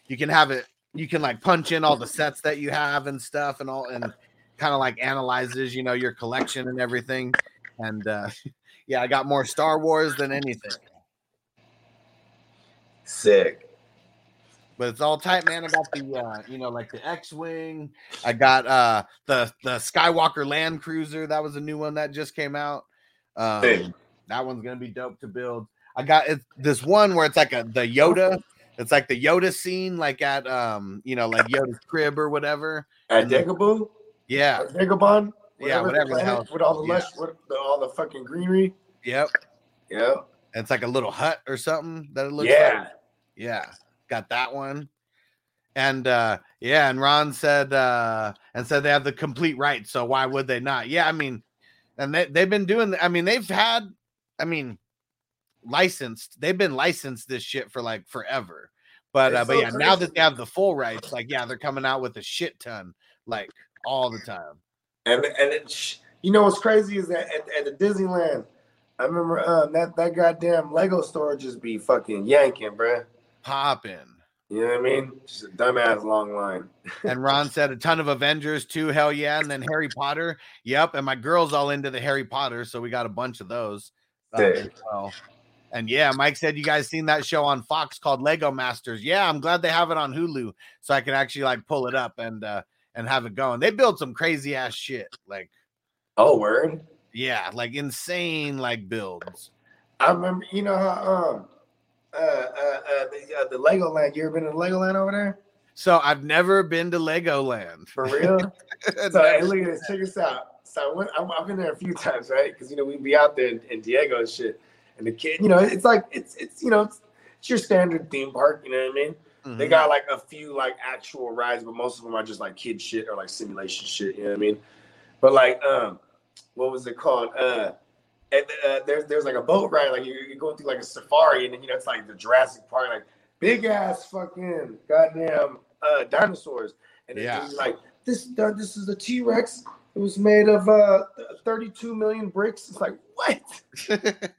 you can have it you can like punch in all the sets that you have and stuff and all and kind of like analyzes, you know, your collection and everything. And uh yeah, I got more Star Wars than anything. Sick. But it's all tight, man. I got the uh, you know, like the X-Wing. I got uh the the Skywalker Land Cruiser. That was a new one that just came out. Um, Sick. That one's gonna be dope to build. I got it, this one where it's like a the Yoda. It's like the Yoda scene, like at um, you know, like Yoda's crib or whatever. At Dagobah? yeah, Dagobah? Yeah, whatever the hell- With all the yeah. lush, with the, all the fucking greenery. yep. Yeah. And it's like a little hut or something that it looks Yeah. like. Yeah. got that one. And uh yeah, and Ron said uh and said they have the complete right, so why would they not? Yeah, I mean, and they they've been doing I mean, they've had I mean licensed, they've been licensed this shit for like forever. But uh, but yeah, now that they have the full rights, like yeah, they're coming out with a shit ton, like all the time. And and it, you know what's crazy is that at, at the Disneyland, I remember um, that that goddamn Lego store just be fucking yanking, bruh. Popping. You know what I mean? Just a dumbass long line. And Ron said a ton of Avengers too. Hell yeah. And then Harry Potter. Yep. And my girl's all into the Harry Potter. So we got a bunch of those uh, well. And yeah, Mike said you guys seen that show on Fox called Lego Masters. Yeah, I'm glad they have it on Hulu so I can actually like pull it up and uh and have it going. They build some crazy ass shit. Like, Oh, word. yeah, like insane like builds. I remember, you know how um uh uh, uh the, uh, the Legoland. You ever been to Legoland over there? So I've never been to Legoland. For real? so hey, look at this. Check this out. So I went, I've, I've been there a few times, right? Because you know we'd be out there in, in Diego and shit, and the kid, you know, it's like it's it's you know it's, it's your standard theme park. You know what I mean? They Mhm. got like a few like actual rides, but most of them are just like kid shit or like simulation shit. You know what I mean? But like um, what was it called? Uh, and, uh there's there's like a boat ride, like you're, you're going through like a safari, and then you know it's like the Jurassic Park, like big ass fucking goddamn uh dinosaurs, and then Yeah. like this this is a T Rex. It was made of uh 32 million bricks. It's like what?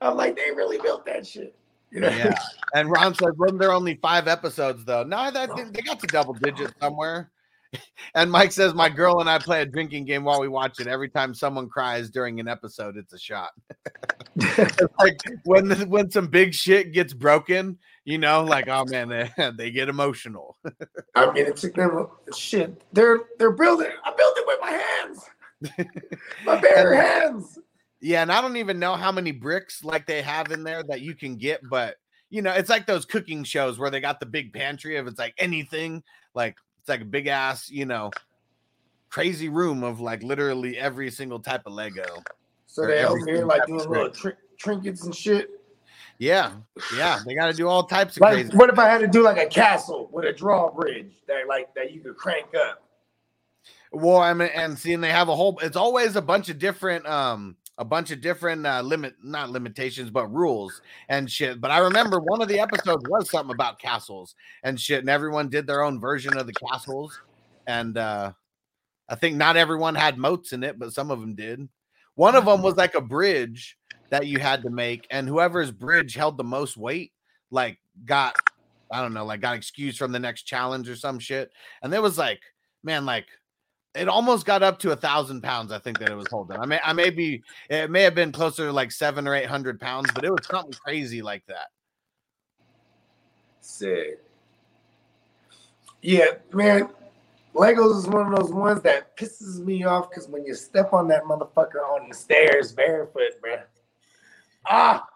I'm like they really built that shit. You know? yeah. And Ron said, wasn't there only five episodes though? No, that they- they got to double digits somewhere. And Mike says, my girl and I play a drinking game while we watch it. Every time someone cries during an episode, it's a shot. It's like when when some big shit gets broken, you know, like oh man, they, they get emotional. I mean, it took them shit. They're they're building. I built it with my hands, my bare hands. Yeah, and I don't even know how many bricks like they have in there that you can get, but you know, it's like those cooking shows where they got the big pantry of it's like anything, like it's like a big ass, you know, crazy room of like literally every single type of Lego. So they every over here like doing little tri- trinkets and shit. Yeah, yeah, they got to do all types of Like, crazy. what if I had to do like a castle with a drawbridge that like that you could crank up? Well, I mean, and seeing they have a whole, it's always a bunch of different, um, a bunch of different uh, limit, not limitations, but rules and shit. But I remember one of the episodes was something about castles and shit, and everyone did their own version of the castles. And uh, I think not everyone had moats in it, but some of them did. One of them was like a bridge that you had to make, and whoever's bridge held the most weight, like got, I don't know, like got excused from the next challenge or some shit. And there was like, man, like it almost got up to a thousand pounds. I think that it was holding. I may, I may be, it may have been closer to like seven or eight hundred pounds, but it was something crazy like that. Sick. Yeah, man. Legos is one of those ones that pisses me off because when you step on that motherfucker on the stairs barefoot, man. Ah,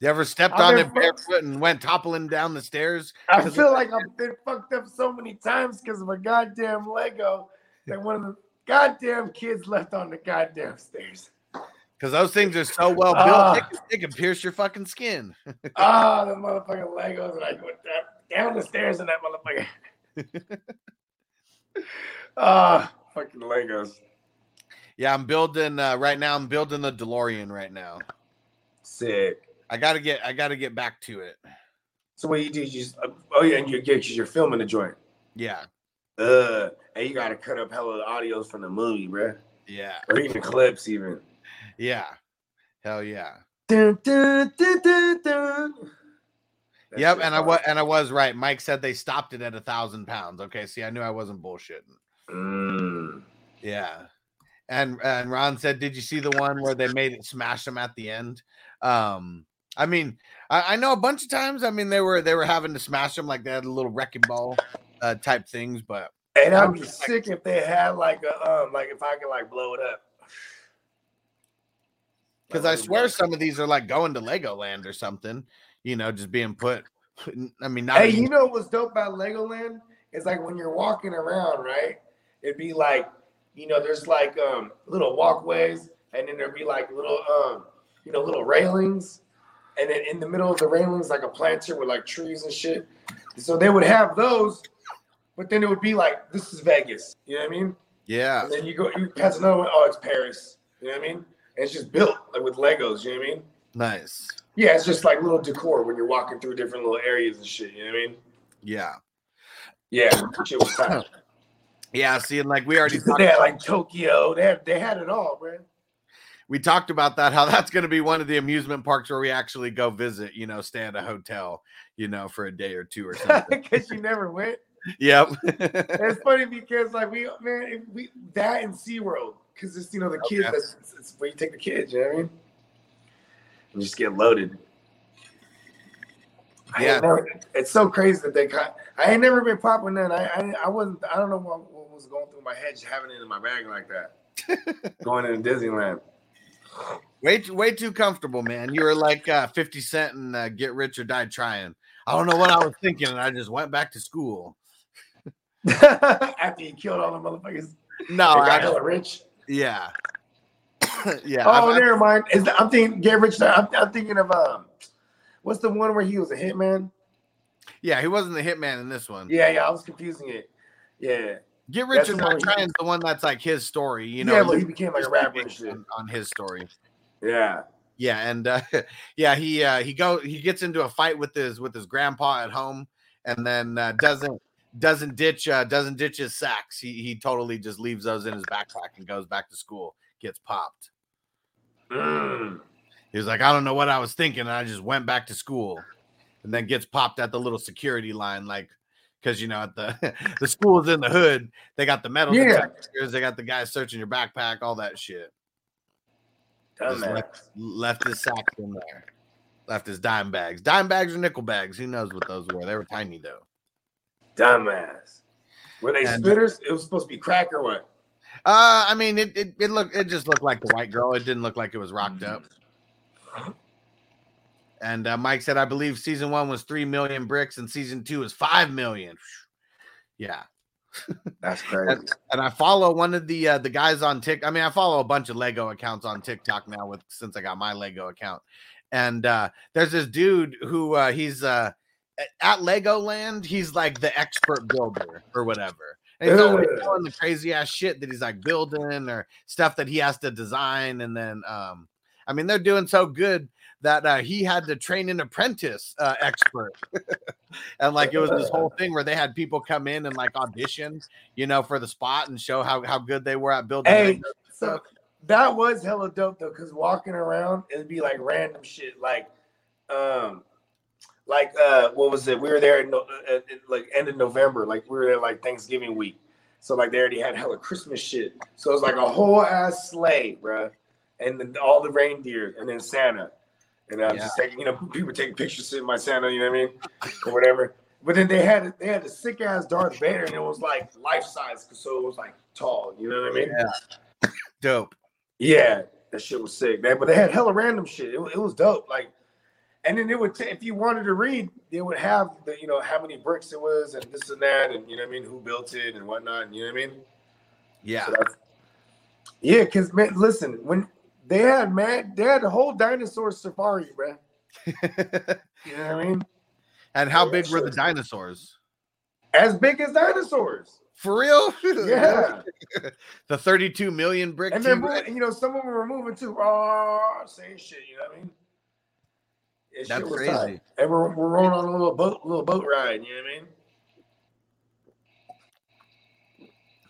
You ever stepped I've on it barefoot and went toppling down the stairs? I feel like I've been fucked up so many times because of a goddamn Lego that one of the goddamn kids left on the goddamn stairs. Because those things are so well built, Ah. they, can, they can pierce your fucking skin. Ah, the motherfucking Legos, and I went down, down the stairs in that motherfucker. Ah, fucking Legos. yeah, I'm building uh, right now. I'm building the DeLorean right now. Sick. I gotta get. I gotta get back to it. So what you do? You just oh yeah, and you get because you're filming the joint. Yeah, Uh, and you gotta cut up hella audios from the movie, bruh. yeah, Or even clips, even. yeah. Hell yeah. Dun, dun, dun, dun, dun. That yep, and I was and I was right. Mike said they stopped it at a thousand pounds. Okay, see, I knew I wasn't bullshitting. Mm. Yeah, and and Ron said, "Did you see the one where they made it smash them at the end?" Um, I mean, I, I know a bunch of times. I mean, they were they were having to smash them like they had a little wrecking ball uh, type things, but And I'd be sick if they had like a um like if I could like blow it up. because I swear some of these are like going to Legoland or something. You know, just being put. I mean, not Hey, even- you know what's dope about Legoland? It's like when you're walking around, right? It'd be like, you know, there's like um little walkways, and then there'd be like little um, you know, little railings. and then in the middle of the railings like a planter with like trees and shit. So they would have those, but then it would be like this is Vegas. You know what I mean? Yeah. And then you go, you pass another one. Oh, it's Paris. You know what I mean? And it's just built like with Legos. You know what I mean? Nice. Yeah, it's just like little decor when you're walking through different little areas and shit. You know what I mean? Yeah. Yeah, shit was tight. Yeah, see, and like we already talked They had about, like Tokyo. They had, they had it all, man. We talked about that, how that's gonna be one of the amusement parks where we actually go visit, you know, stay at a hotel, you know, for a day or two or something. Because you never went. yep. It's funny because like we man, we that and SeaWorld, because it's you know the kids Okay. that's it's, it's where you take the kids, you know what I mean? And just get loaded. Yeah. never- it's so crazy that they got. I ain't never been popping that. I, I I wasn't. I don't know what, what was going through my head, just having it in my bag like that. going into Disneyland. Way too way too comfortable, man. You were like uh 50 Cent and uh, Get Rich or Die Trying. I don't know what I was thinking, and I just went back to school. After you killed all the motherfuckers. No, they got I- hella rich. Yeah. yeah. Oh, I've- never mind. Is that, I'm thinking get rich. I'm, I'm thinking of um, what's the one where he was a hitman? yeah, he wasn't the hitman in this one. Yeah, yeah. I was confusing it. Yeah. Get Rich That's or the Die one where he- Trying is the one that's like his story, you know. Yeah, but he became like a rapper on, on his story. Yeah. Yeah, and uh, yeah, he uh, he go he gets into a fight with his with his grandpa at home, and then uh, doesn't doesn't ditch uh, doesn't ditch his sacks. He he totally just leaves those in his backpack and goes back to school. Gets popped. Mm. He was like, I don't know what I was thinking, and I just went back to school, and then gets popped at the little security line, like because you know at the the school's in the hood. They got the metal Yeah. detectors. They got the guys searching your backpack, all that shit. Left, left his sacks in there. Left his dime bags. Dime bags or nickel bags. Who knows what those were? They were tiny though. Dumbass. Were they And- spitters? It was supposed to be crack or what? Uh, I mean, it it, it looked it just looked like the white girl. It didn't look like it was rocked up. And uh, Mike said, I believe season one was three million bricks, and season two is five million. Yeah, That's crazy. and, and I follow one of the uh, the guys on Tik. I mean, I follow a bunch of Lego accounts on TikTok now with since I got my Lego account. And uh, there's this dude who uh, he's uh, at Legoland. He's like the expert builder or whatever. And he's always doing the crazy ass shit that he's like building or stuff that he has to design. And then, um, I mean, they're doing so good that uh, he had to train an apprentice uh, expert. and like it was this whole thing where they had people come in and like audition, you know, for the spot and show how, how good they were at building. Hey, so that was hella dope though, because walking around it'd be like random shit, like, um, like uh, what was it? We were there in, uh, uh, like end of November, like we were there like Thanksgiving week, so like they already had hella Christmas shit. So it was like a whole ass sleigh, bruh, and then all the reindeer, and then Santa, and I was just taking, you know, people taking pictures sitting my Santa, you know what I mean, or whatever. But then they had they had a sick ass Darth Vader, and it was like life size, so it was like tall, you know what I mean? Yeah. Dope. Yeah, that shit was sick, man. But they had hella random shit. It, it was dope. Like, and then it would, ta- if you wanted to read, they would have the, you know, how many bricks it was and this and that, and you know what I mean, who built it and whatnot. And, you know what I mean? Yeah. So yeah, because man, listen, when they had man, they had the whole dinosaur safari, bro. you know what I mean? And how big were the dinosaurs? As big as dinosaurs. For real? Yeah. the 32 million brick And then, you know, some of them were moving too. Oh, same shit. You know what I mean? Shit That's was crazy. tight. And we're, we're rolling on a little boat, little boat ride. You know what I mean?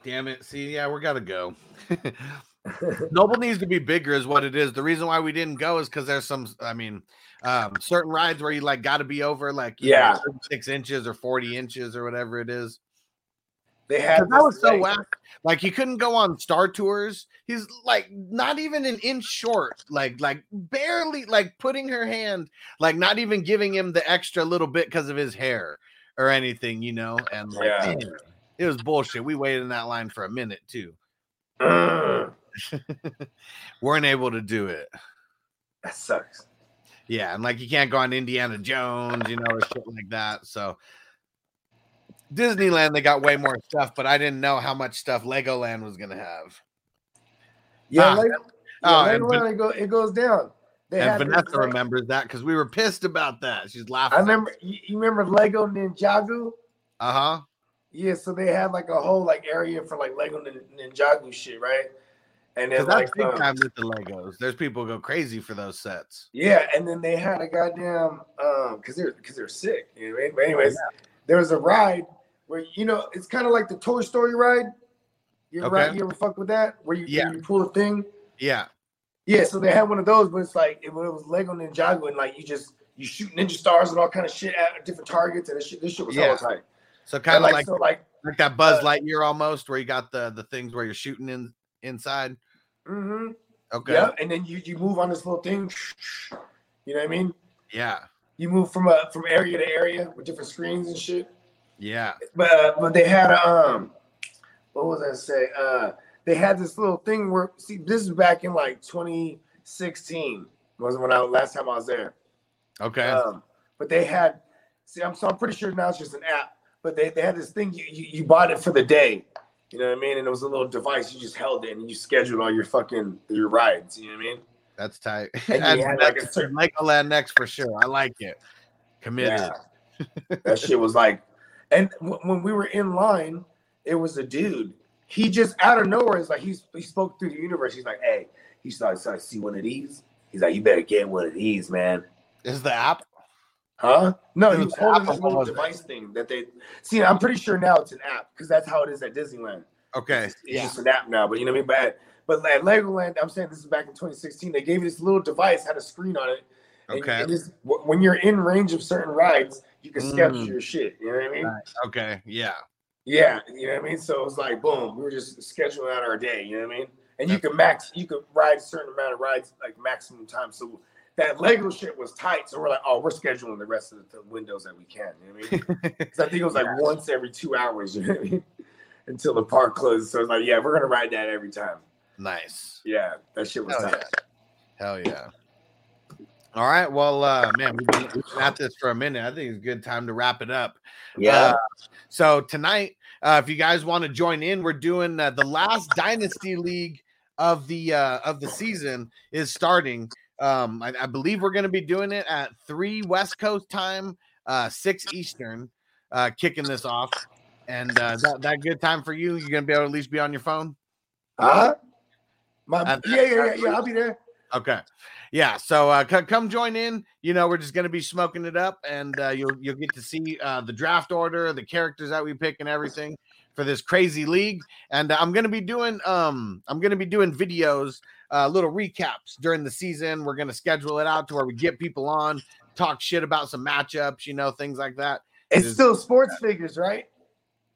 Damn it. See, yeah, we gotta go. Noble needs to be bigger, is what it is. The reason why we didn't go is because there's some, I mean, um, certain rides where you like got to be over like you know, Yeah. six inches or 40 inches or whatever it is. They had that was so like- whack. Like he couldn't go on Star Tours. He's like not even an inch short, like like barely like putting her hand, like not even giving him the extra little bit because of his hair or anything, you know. And like, Yeah. man, it was bullshit. We waited in that line for a minute too. Mm, Weren't able to do it. that sucks. Yeah, and like you can't go on Indiana Jones, you know, or shit like that. So Disneyland, they got way more stuff, but I didn't know how much stuff Legoland was gonna have. Yeah, Ah, like, oh, yeah, and- Legoland, it, go, it goes down. They and this, Vanessa remembers that because we were pissed about that. She's laughing. I remember. You, you remember Lego Ninjago? Uh huh. Yeah, so they had like a whole like area for like Lego Ninjago shit, right? And then like big um, time with the Legos. There's people go crazy for those sets. Yeah, and then they had a goddamn um because they're because they're sick. You know what I mean? But anyways, there was a ride where you know it's kind of like the Toy Story ride. You ever, Okay. ride, you ever fuck with that? Where you Yeah. where you pull a thing? Yeah. Yeah, so they had one of those, but it's like it, was Lego Ninjago, and like you just you shoot ninja stars and all kind of shit at different targets, and this shit, this shit was Yeah. hella tight. So kind of like- like so, like, like that Buzz Lightyear almost, where you got the the things where you're shooting in inside. Mm-hmm. Okay. Yeah, and then you you move on this little thing. You know what I mean? Yeah. You move from a from area to area with different screens and shit. Yeah. But uh, but they had a, um what was I say? Uh they had this little thing where see this is back in like 2016 was when I last time I was there. Okay. Um, but they had see I'm so I'm pretty sure now it's just an app, but they, they had this thing you, you you bought it for the day. You know what I mean? And it was a little device, you just held it and you scheduled all your fucking your rides, you know what I mean? That's tight. And And you had like a next- certain Legoland next for sure. I like it. Committed. Yeah. that shit was like, and w- when we were in line, it was a dude. He just out of nowhere is like he's he spoke through the universe. He's like, hey, he's like, so I see one of these. He's like, you better get one of these, man. Is the app? Huh? No, It he was was holding this or little device thing that they see. I'm pretty sure now it's an app because that's how it is at Disneyland. Okay. It's, it's just an app now, but you know what I mean. But but at Legoland, I'm saying this is back in 2016. They gave you this little device had a screen on it. and- Okay. and it's- w- when you're in range of certain rides, you can schedule Mm. your shit. You know what I mean? Right. Okay. Yeah. Yeah, you know what I mean. So it was like, boom, we were just scheduling out our day. You know what I mean? And you can max, you could ride a certain amount of rides, like maximum time. So that Lego shit was tight. So we're like, oh, we're scheduling the rest of the windows that we can. You know what I mean? Because I think it was like once every two hours. You know what I mean? Until the park closed. So it's like, yeah, we're gonna ride that every time. Nice. Yeah, that shit was Hell tight. Hell yeah. All right. Well, uh, man, we've been, we've been at this for a minute. I think it's a good time to wrap it up. Yeah. Uh, so tonight, uh, if you guys want to join in, we're doing uh, the last Dynasty League of the uh, of the season is starting. Um, I, I believe we're going to be doing it at three West Coast time, uh, six Eastern, uh, kicking this off. And uh, that that good time for you? You're going to be able to at least be on your phone. Huh? My, yeah, yeah, yeah, yeah. I'll be there. Okay. Yeah. So uh, c- come join in. You know, we're just going to be smoking it up, and uh, you'll you'll get to see uh, the draft order, the characters that we pick, and everything for this crazy league. And uh, I'm going to be doing um I'm to be doing videos, uh, little recaps during the season. We're going to schedule it out to where we get people on, talk shit about some matchups, you know, things like that. It's Just- still sports figures, right?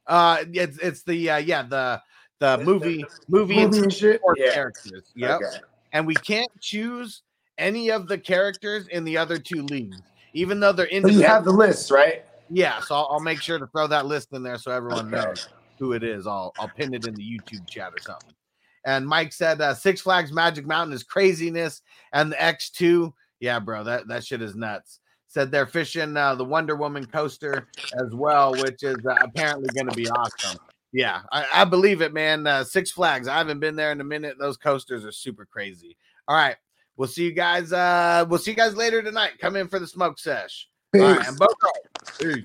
uh it's it's the uh yeah the the movie movie, movie and shit? Yeah. characters yep Okay. and we can't choose any of the characters in the other two leagues even though they're in. you have the list, right? yeah so I'll, I'll make sure to throw that list in there so everyone knows who it is. I'll i'll pin it in the youtube chat or something. And mike said uh, six flags magic mountain is craziness and the x2 yeah bro that that shit is nuts. Said they're fishing uh, the wonder woman coaster as well which is uh, apparently going to be awesome. Yeah I, I believe it man. Uh, six flags i haven't been there in a minute. Those coasters are super crazy. All right we'll see you guys uh we'll see you guys later tonight. Come in for the smoke sesh. All right and. Peace.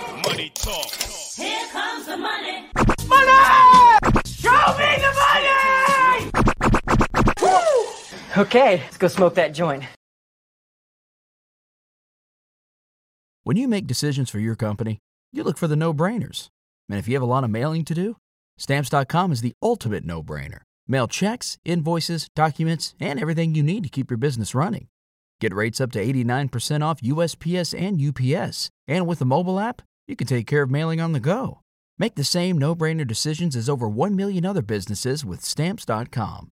Okay, let's go smoke that joint. When you make decisions for your company, you look for the no brainers. And if you have a lot of mailing to do, stamps.com is the ultimate no brainer. Mail checks, invoices, documents, and everything you need to keep your business running. Get rates up to 89% off USPS and UPS. And with the mobile app, you can take care of mailing on the go. Make the same no brainer decisions as over 1 million other businesses with stamps.com.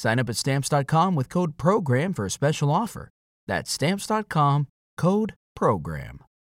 Sign up at stamps.com with code PROGRAM for a special offer. That's stamps.com code PROGRAM.